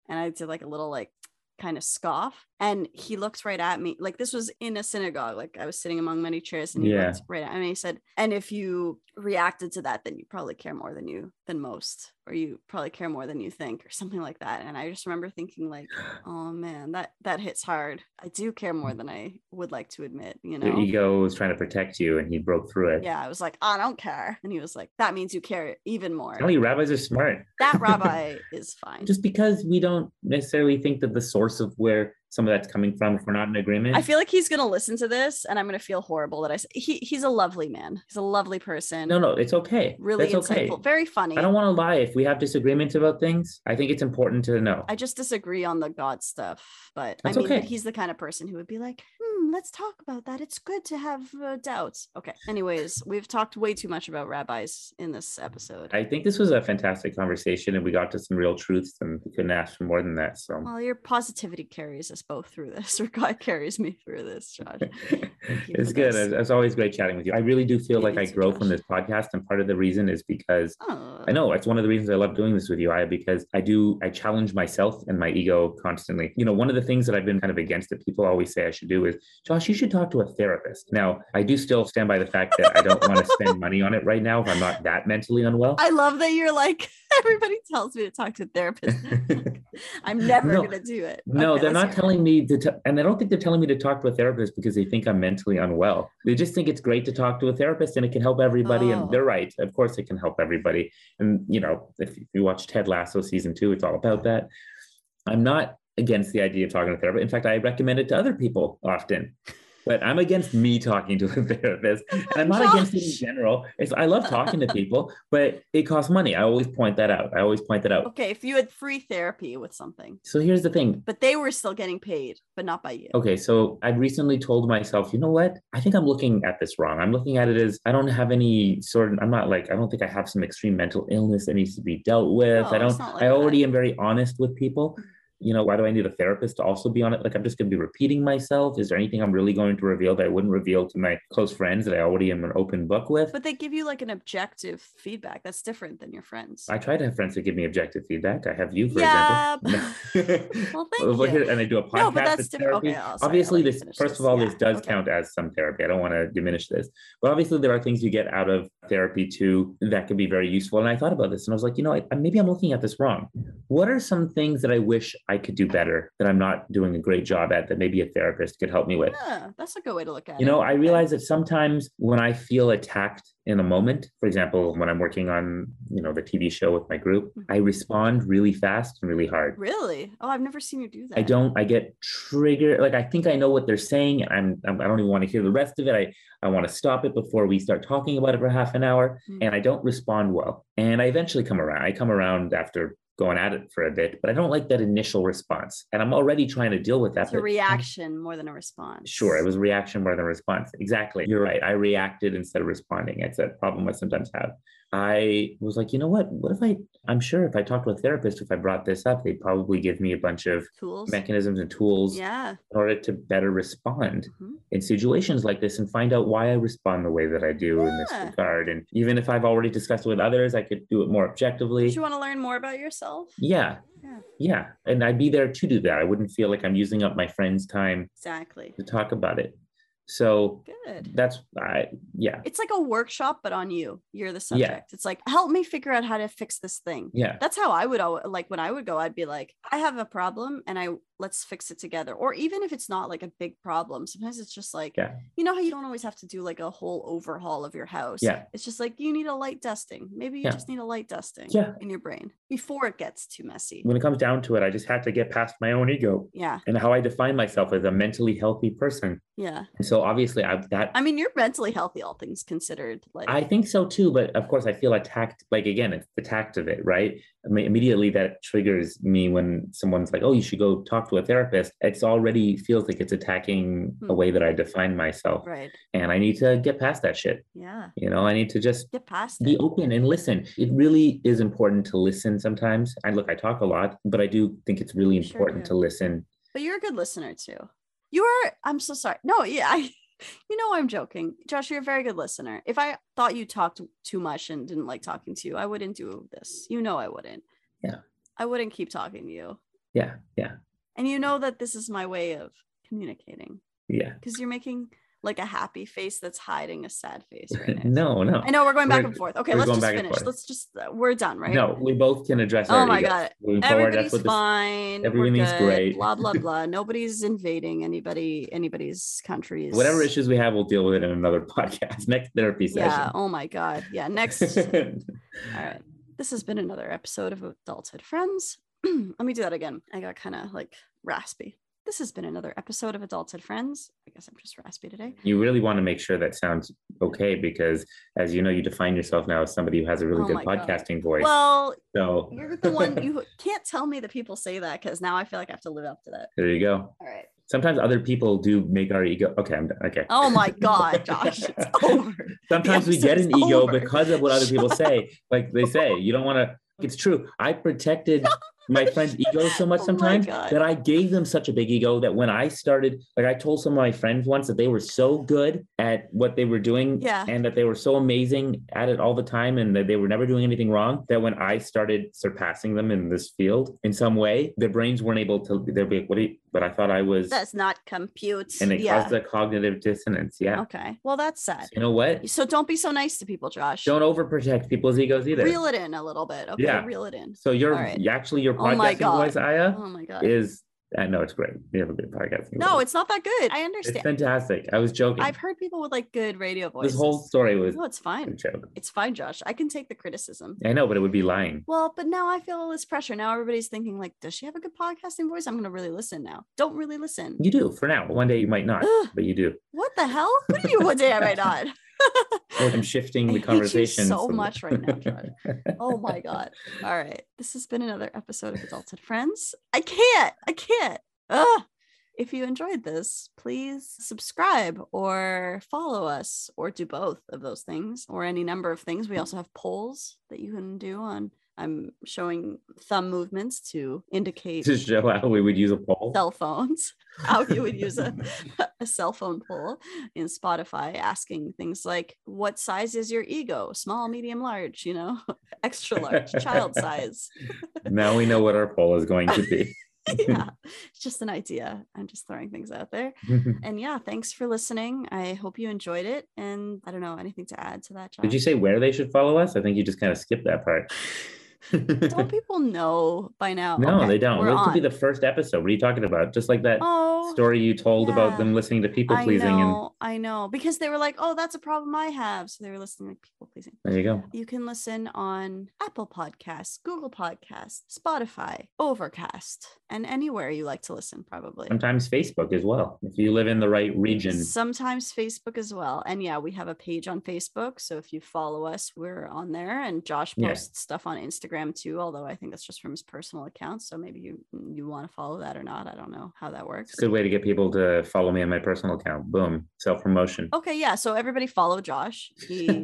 Speaker 1: and I did like a little like kind of scoff. And he looked right at me. Like this was in a synagogue. Like I was sitting among many chairs and he
Speaker 2: Yeah.
Speaker 1: looked right at me. And he said, and if you reacted to that, then you probably care more than you than most, or you probably care more than you think, or something like that. And I just remember thinking like, oh man, that that hits hard. I do care more mm. than I would like to admit, you
Speaker 2: your
Speaker 1: know.
Speaker 2: ego was trying to protect you, and he broke through it.
Speaker 1: Yeah, I was like, I don't care. And he was like, that means you care even more.
Speaker 2: Tell you, rabbis are smart.
Speaker 1: That rabbi is fine.
Speaker 2: Just because we don't necessarily think that the source of where some of that's coming from, if we're not in agreement.
Speaker 1: I feel like he's gonna listen to this and I'm gonna feel horrible that I he he's a lovely man. He's a lovely person.
Speaker 2: no, no, it's okay.
Speaker 1: really
Speaker 2: That's okay.
Speaker 1: very funny.
Speaker 2: I don't want to lie. If we have disagreements about things, I think it's important to know.
Speaker 1: I just disagree on the God stuff, but
Speaker 2: That's
Speaker 1: I mean,
Speaker 2: okay.
Speaker 1: he's the kind of person who would be like, hmm, let's talk about that. It's good to have uh, doubts. Okay. Anyways, we've talked way too much about rabbis in this episode.
Speaker 2: I think this was a fantastic conversation, and we got to some real truths, and we couldn't ask for more than that. So.
Speaker 1: well, your positivity carries us both through this, or God carries me through this, Josh.
Speaker 2: it's good.
Speaker 1: this.
Speaker 2: It's, always great chatting with you. I really do feel like I grow
Speaker 1: Josh.
Speaker 2: from this podcast, and part of the reason is because
Speaker 1: Oh,
Speaker 2: I know it's one of the reasons I love doing this with you, Aya, because I do I challenge myself and my ego constantly. You know, one of the things that I've been kind of against that people always say I should do is, Josh, you should talk to a therapist. Now, I do still stand by the fact that I don't want to spend money on it right now if I'm not that mentally unwell.
Speaker 1: I love that you're like, everybody tells me to talk to a therapist. I'm never
Speaker 2: No.
Speaker 1: going to do it.
Speaker 2: No,
Speaker 1: Okay,
Speaker 2: they're not telling me to, t- and I don't think they're telling me to talk to a therapist because they think I'm mentally unwell. They just think it's great to talk to a therapist and it can help everybody.
Speaker 1: Oh.
Speaker 2: And they're oh. right. Of course, it can help everybody. And, you know, if you watch Ted Lasso season two, it's all about that. I'm not against the idea of talking to a therapist. In fact, I recommend it to other people often. But I'm against me talking to a therapist. And I'm not against it in general. It's, I love talking to people, but it costs money. I always point that out. I always point that out.
Speaker 1: Okay, if you had free therapy with something,
Speaker 2: So here's the thing
Speaker 1: but they were still getting paid, but not by you.
Speaker 2: Okay, so I've recently told myself, you know what? I think I'm looking at this wrong. I'm looking at it as I don't have any sort of, I'm not like, I don't think I have some extreme mental illness that needs to be dealt with.
Speaker 1: No,
Speaker 2: I don't,
Speaker 1: like
Speaker 2: I already
Speaker 1: that.
Speaker 2: am very honest with people. You know, why do I need a therapist to also be on it? Like, I'm just going to be repeating myself. Is there anything I'm really going to reveal that I wouldn't reveal to my close friends that I already am an open book with?
Speaker 1: But they give you like an objective feedback. That's different than your friends.
Speaker 2: I try to have friends that give me objective feedback. I have you, for
Speaker 1: Yeah,
Speaker 2: example.
Speaker 1: well, thank you.
Speaker 2: and I do a podcast.
Speaker 1: No, but that's different. Okay,
Speaker 2: obviously,
Speaker 1: I'll let you
Speaker 2: this first of all,
Speaker 1: Yeah,
Speaker 2: this does
Speaker 1: okay.
Speaker 2: count as some therapy. I don't want to diminish this, but obviously, there are things you get out of therapy too that could be very useful. And I thought about this, and I was like, you know, I, maybe I'm looking at this wrong. what are some things that I wish I could do better that I'm not doing a great job at that maybe a therapist could help me with?
Speaker 1: Yeah, that's a good way to look at
Speaker 2: You
Speaker 1: it.
Speaker 2: You know, I realize that sometimes when I feel attacked in a moment, for example, when I'm working on, you know, the TV show with my group,
Speaker 1: Mhm.
Speaker 2: I respond really fast and really hard.
Speaker 1: Really? Oh, I've never seen you do that.
Speaker 2: I don't, I get triggered. Like I think I know what they're saying. and I'm, I'm I don't even want to hear the rest of it. I, I want to stop it before we start talking about it for half an hour.
Speaker 1: Mm.
Speaker 2: And I don't respond well. And I eventually come around. I come around after going at it for a bit, but I don't like that initial response. And I'm already trying to deal with that.
Speaker 1: It's a reaction more than a response.
Speaker 2: Sure, it was a reaction more than a response. Exactly. You're right. I reacted instead of responding. It's a problem I sometimes have. I was like, you know what? What if I, I'm sure if I talked to a therapist, if I brought this up, they'd probably give me a bunch of
Speaker 1: tools.
Speaker 2: mechanisms and tools
Speaker 1: Yeah.
Speaker 2: in order to better respond
Speaker 1: Mhm.
Speaker 2: in situations like this and find out why I respond the way that I do in this regard. And even if I've already discussed it with others, I could do it more objectively.
Speaker 1: Did you want to learn more about yourself?
Speaker 2: Yeah.
Speaker 1: Yeah.
Speaker 2: Yeah. And I'd be there to do that. I wouldn't feel like I'm using up my friend's time
Speaker 1: Exactly.
Speaker 2: to talk about it. So
Speaker 1: Good.
Speaker 2: that's I yeah.
Speaker 1: It's like a workshop, but on you. You're the subject. Yeah. It's like, help me figure out how to fix this thing.
Speaker 2: Yeah.
Speaker 1: That's how I would al- like when I would go, I'd be like, I have a problem and I let's fix it together. Or even if it's not like a big problem, sometimes it's just like,
Speaker 2: Yeah.
Speaker 1: you know how you don't always have to do like a whole overhaul of your house.
Speaker 2: Yeah.
Speaker 1: It's just like you need a light dusting. Maybe you
Speaker 2: Yeah.
Speaker 1: just need a light dusting
Speaker 2: Yeah.
Speaker 1: in your brain before it gets too messy.
Speaker 2: When it comes down to it, I just had to get past my own ego
Speaker 1: Yeah.
Speaker 2: and how I define myself as a mentally healthy person.
Speaker 1: Yeah.
Speaker 2: And so obviously i've that
Speaker 1: I mean, you're mentally healthy, all things considered. Like
Speaker 2: I think so too, but of course I feel attacked. Like again, it's the tact of it, right? Immediately that triggers me when someone's like, "Oh, you should go talk to a therapist." It's already feels like it's attacking a
Speaker 1: Hmm.
Speaker 2: way that I define myself,
Speaker 1: right.
Speaker 2: and I need to get past that shit.
Speaker 1: Yeah.
Speaker 2: You know, I need to just
Speaker 1: Get past
Speaker 2: be
Speaker 1: it.
Speaker 2: open and listen. It really is important to listen sometimes. I look, I talk a lot, but I do think it's really
Speaker 1: Sure
Speaker 2: important
Speaker 1: do.
Speaker 2: to listen.
Speaker 1: But you're a good listener too. You are. I'm so sorry. No, yeah, I. You know I'm joking, Josh. You're a very good listener. If I thought you talked too much and didn't like talking to you, I wouldn't do this. You know I wouldn't.
Speaker 2: Yeah.
Speaker 1: I wouldn't keep talking to you,
Speaker 2: Yeah, yeah,
Speaker 1: and you know that this is my way of communicating
Speaker 2: yeah.
Speaker 1: because you're making like a happy face that's hiding a sad face right now.
Speaker 2: no, no.
Speaker 1: I know we're going back
Speaker 2: We're-
Speaker 1: and forth. Okay, let's just finish. Let's just uh, we're done, right?
Speaker 2: No, we both can address
Speaker 1: Oh my. God.
Speaker 2: Forward,
Speaker 1: Everybody's
Speaker 2: this
Speaker 1: fine.
Speaker 2: everything's great.
Speaker 1: Blah blah blah. Nobody's invading anybody anybody's countries.
Speaker 2: whatever issues we have, we'll deal with it in another podcast, next therapy session. Yeah.
Speaker 1: Oh my god. Yeah. Next. All right. This has been another episode of Adulthood Friends. Let me do that again. I got kind of like raspy. This has been another episode of Adults Adulthood Friends. I guess I'm just raspy today.
Speaker 2: you really want to make sure that sounds okay because, as you know, you define yourself now as somebody who has a really
Speaker 1: Oh
Speaker 2: good
Speaker 1: my God.
Speaker 2: podcasting voice.
Speaker 1: Well,
Speaker 2: so
Speaker 1: you're the one you can't tell me that people say that because now I feel like I have to live up to that.
Speaker 2: there you go.
Speaker 1: All right.
Speaker 2: Sometimes other people do make our ego. Okay, I'm done. Okay.
Speaker 1: Oh my god, Josh, it's over.
Speaker 2: Sometimes we get an ego
Speaker 1: over.
Speaker 2: because of what other people say. Like they say, you don't want to. It's true. I protected my friend's ego so much
Speaker 1: Oh
Speaker 2: sometimes that I gave them such a big ego that when I started, like I told some of my friends once that they were so good at what they were doing
Speaker 1: Yeah.
Speaker 2: and that they were so amazing at it all the time and that they were never doing anything wrong that when I started surpassing them in this field in some way, their brains weren't able to, they'd be like, what do you, but I thought I was,
Speaker 1: That's not compute.
Speaker 2: and it
Speaker 1: yeah.
Speaker 2: caused a cognitive dissonance. Yeah.
Speaker 1: Okay. Well, that's sad.
Speaker 2: You know what?
Speaker 1: So don't be so nice to people, Josh.
Speaker 2: Don't overprotect people's egos either.
Speaker 1: reel it in a little bit. Okay.
Speaker 2: Yeah.
Speaker 1: Reel it in.
Speaker 2: So your
Speaker 1: All right.
Speaker 2: actually your
Speaker 1: Oh
Speaker 2: podcasting
Speaker 1: God.
Speaker 2: voice, Aya,
Speaker 1: Oh my god.
Speaker 2: is I know it's great. You have a good podcasting.
Speaker 1: no, it's not that good. I understand.
Speaker 2: it's fantastic. I was joking.
Speaker 1: I've heard people with like good radio voices.
Speaker 2: this whole story was
Speaker 1: No, it's fine.
Speaker 2: joke.
Speaker 1: It's fine, Josh. I can take the criticism.
Speaker 2: I know, but it would be lying.
Speaker 1: Well, but now I feel all this pressure. Now everybody's thinking like, does she have a good podcasting voice? I'm gonna really listen now. Don't really listen.
Speaker 2: You do for now. One day you might not,
Speaker 1: Ugh.
Speaker 2: but you do.
Speaker 1: What the hell? What do you one day I might not?
Speaker 2: I'm shifting the conversation
Speaker 1: so much right now, Josh. oh my god. All right. This has been another episode of Adulted Friends. I can't. I can't. Ugh. If you enjoyed this, please subscribe or follow us or do both of those things or any number of things. We also have polls that you can do on. I'm showing thumb movements to indicate
Speaker 2: to show how we would use a poll.
Speaker 1: cell phones, how you would use a, a cell phone poll in Spotify, asking things like, What size is your ego? Small, medium, large, you know, extra large, child size.
Speaker 2: now we know what our poll is going to be.
Speaker 1: yeah, it's just an idea. I'm just throwing things out there. And yeah, thanks for listening. I hope you enjoyed it. And I don't know, anything to add to that, John?
Speaker 2: Did you say where they should follow us? I think you just kind of skipped that part.
Speaker 1: Don't people know by now?
Speaker 2: no,
Speaker 1: Okay,
Speaker 2: they don't. This could be the first episode. What are you talking about? Just like that
Speaker 1: Oh,
Speaker 2: story you told
Speaker 1: yeah.
Speaker 2: about them listening to people
Speaker 1: I
Speaker 2: pleasing, and
Speaker 1: know, I know, because they were like, "Oh, that's a problem I have," so they were listening to people pleasing.
Speaker 2: there you go.
Speaker 1: You can listen on Apple Podcasts, Google Podcasts, Spotify, Overcast, and anywhere you like to listen, probably.
Speaker 2: Sometimes Facebook as well. If you live in the right region,
Speaker 1: Sometimes Facebook as well. And yeah, we have a page on Facebook. So if you follow us, we're on there. And Josh
Speaker 2: Yeah.
Speaker 1: posts stuff on Instagram too, although I think that's just from his personal account. So maybe you you want to follow that or not. I don't know how that works.
Speaker 2: it's a good way to get people to follow me on my personal account. Boom, self promotion.
Speaker 1: Okay, yeah. So everybody follow Josh. He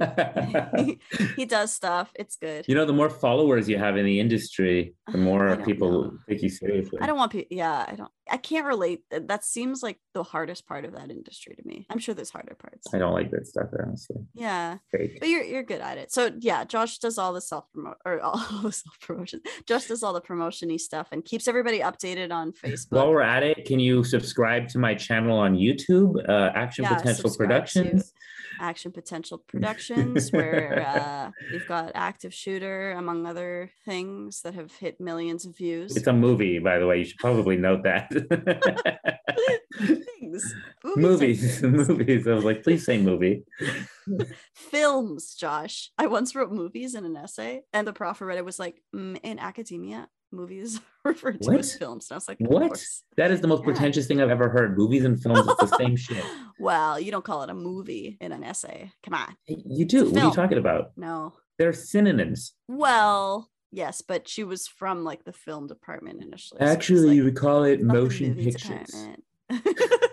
Speaker 1: he, he does stuff. It's good.
Speaker 2: you know, the more followers you have in the industry, the more people
Speaker 1: know.
Speaker 2: take you seriously.
Speaker 1: I don't want people. Yeah, I don't. I can't relate. That seems like the hardest part of that industry to me. I'm sure there's harder parts.
Speaker 2: I don't like that stuff, honestly.
Speaker 1: Yeah,
Speaker 2: Fake.
Speaker 1: but you're you're good at it. So yeah, Josh does all the self promote or all the self promotion. Josh does all the promotiony stuff and keeps everybody updated on Facebook.
Speaker 2: While we're at it, can you subscribe to my channel on YouTube, uh, Action
Speaker 1: Yeah,
Speaker 2: Potential
Speaker 1: subscribe to
Speaker 2: Productions?
Speaker 1: Action Potential Productions, where uh, we've got Active Shooter among other things that have hit millions of views.
Speaker 2: It's a movie, by the way. You should probably note that.
Speaker 1: things, are
Speaker 2: movies, movies. I was like, please say movie.
Speaker 1: films, Josh. I once wrote movies in an essay, and the prof read it was like, "Mm, in academia, movies referred to as films. And I was like,
Speaker 2: What? That is the most
Speaker 1: Yeah.
Speaker 2: pretentious thing I've ever heard. Movies and films, it's the same shit.
Speaker 1: Well, you don't call it a movie in an essay. Come on.
Speaker 2: You do. What are you talking about?
Speaker 1: No.
Speaker 2: They're synonyms.
Speaker 1: Well, yes, but she was from like the film department initially. so
Speaker 2: Actually,
Speaker 1: like,
Speaker 2: you would call it motion pictures.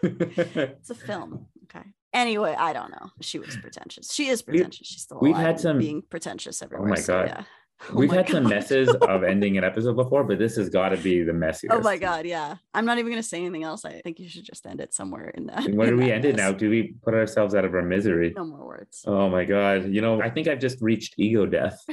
Speaker 1: it's a film. Okay. Anyway, I don't know. She was pretentious. She is
Speaker 2: We-
Speaker 1: pretentious. She's still
Speaker 2: we've had some-
Speaker 1: being pretentious everywhere.
Speaker 2: Oh my
Speaker 1: so,
Speaker 2: God.
Speaker 1: yeah. Oh
Speaker 2: We've had some messes of ending an episode before, but this has got to be the messiest.
Speaker 1: Oh my god, yeah. I'm not even gonna say anything else. I think you should just end it somewhere in that.
Speaker 2: Where do we end it now? Do we put ourselves out of our misery?
Speaker 1: No more words.
Speaker 2: Oh my god. You know, I think I've just reached ego death.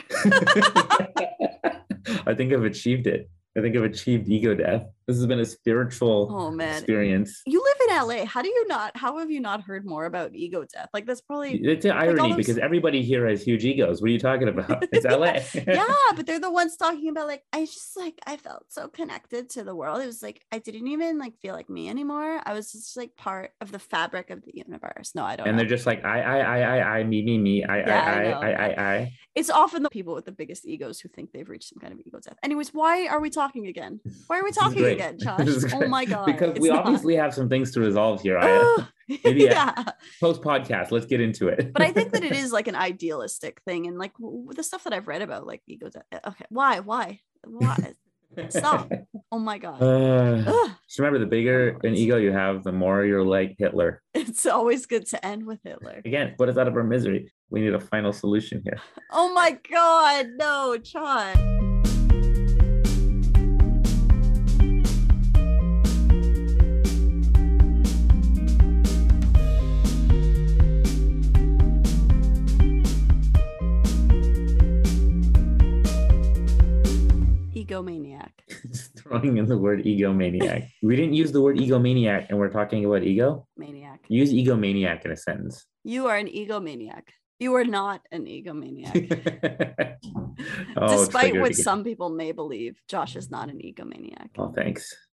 Speaker 2: I think I've achieved it. I think I've achieved ego death. This has been a spiritual
Speaker 1: Oh man.
Speaker 2: experience.
Speaker 1: You live in LA. How do you not how have you not heard more about ego death? Like that's probably
Speaker 2: It's an irony
Speaker 1: all those-
Speaker 2: because everybody here has huge egos. What are you talking about? It's LA.
Speaker 1: yeah, but they're the ones talking about like I just like I felt so connected to the world. It was like I didn't even like feel like me anymore. I was just like part of the fabric of the universe. No, I don't
Speaker 2: and
Speaker 1: know.
Speaker 2: they're just like I, I, I, I, I, me, me, me, I,
Speaker 1: Yeah, I
Speaker 2: I. I, I, I,
Speaker 1: it's often the people with the biggest egos who think they've reached some kind of ego death. Anyways, why are we talking again? Why are we talking Josh?
Speaker 2: is
Speaker 1: Oh my god.
Speaker 2: Because we
Speaker 1: not.
Speaker 2: obviously have some things to resolve here. I,
Speaker 1: Oh,
Speaker 2: maybe, uh,
Speaker 1: yeah.
Speaker 2: post podcast, let's get into it.
Speaker 1: but I think that it is like an idealistic thing, and like w- the stuff that I've read about like ego death. Uh, uh, okay, why, why, why? Stop. Oh my god.
Speaker 2: Uh, just remember, the bigger an ego you have, the more you're like Hitler.
Speaker 1: It's always good to end with Hitler.
Speaker 2: Again, put us out of our misery. We need a final solution here.
Speaker 1: Oh my god, no, John. Egomaniac.
Speaker 2: Throwing in the word egomaniac. we didn't use the word egomaniac, and we're talking about ego.
Speaker 1: Maniac.
Speaker 2: Use egomaniac in a sentence.
Speaker 1: You are an egomaniac. You are not an egomaniac.
Speaker 2: oh,
Speaker 1: Despite what some people may believe, Josh is not an egomaniac.
Speaker 2: Oh, thanks.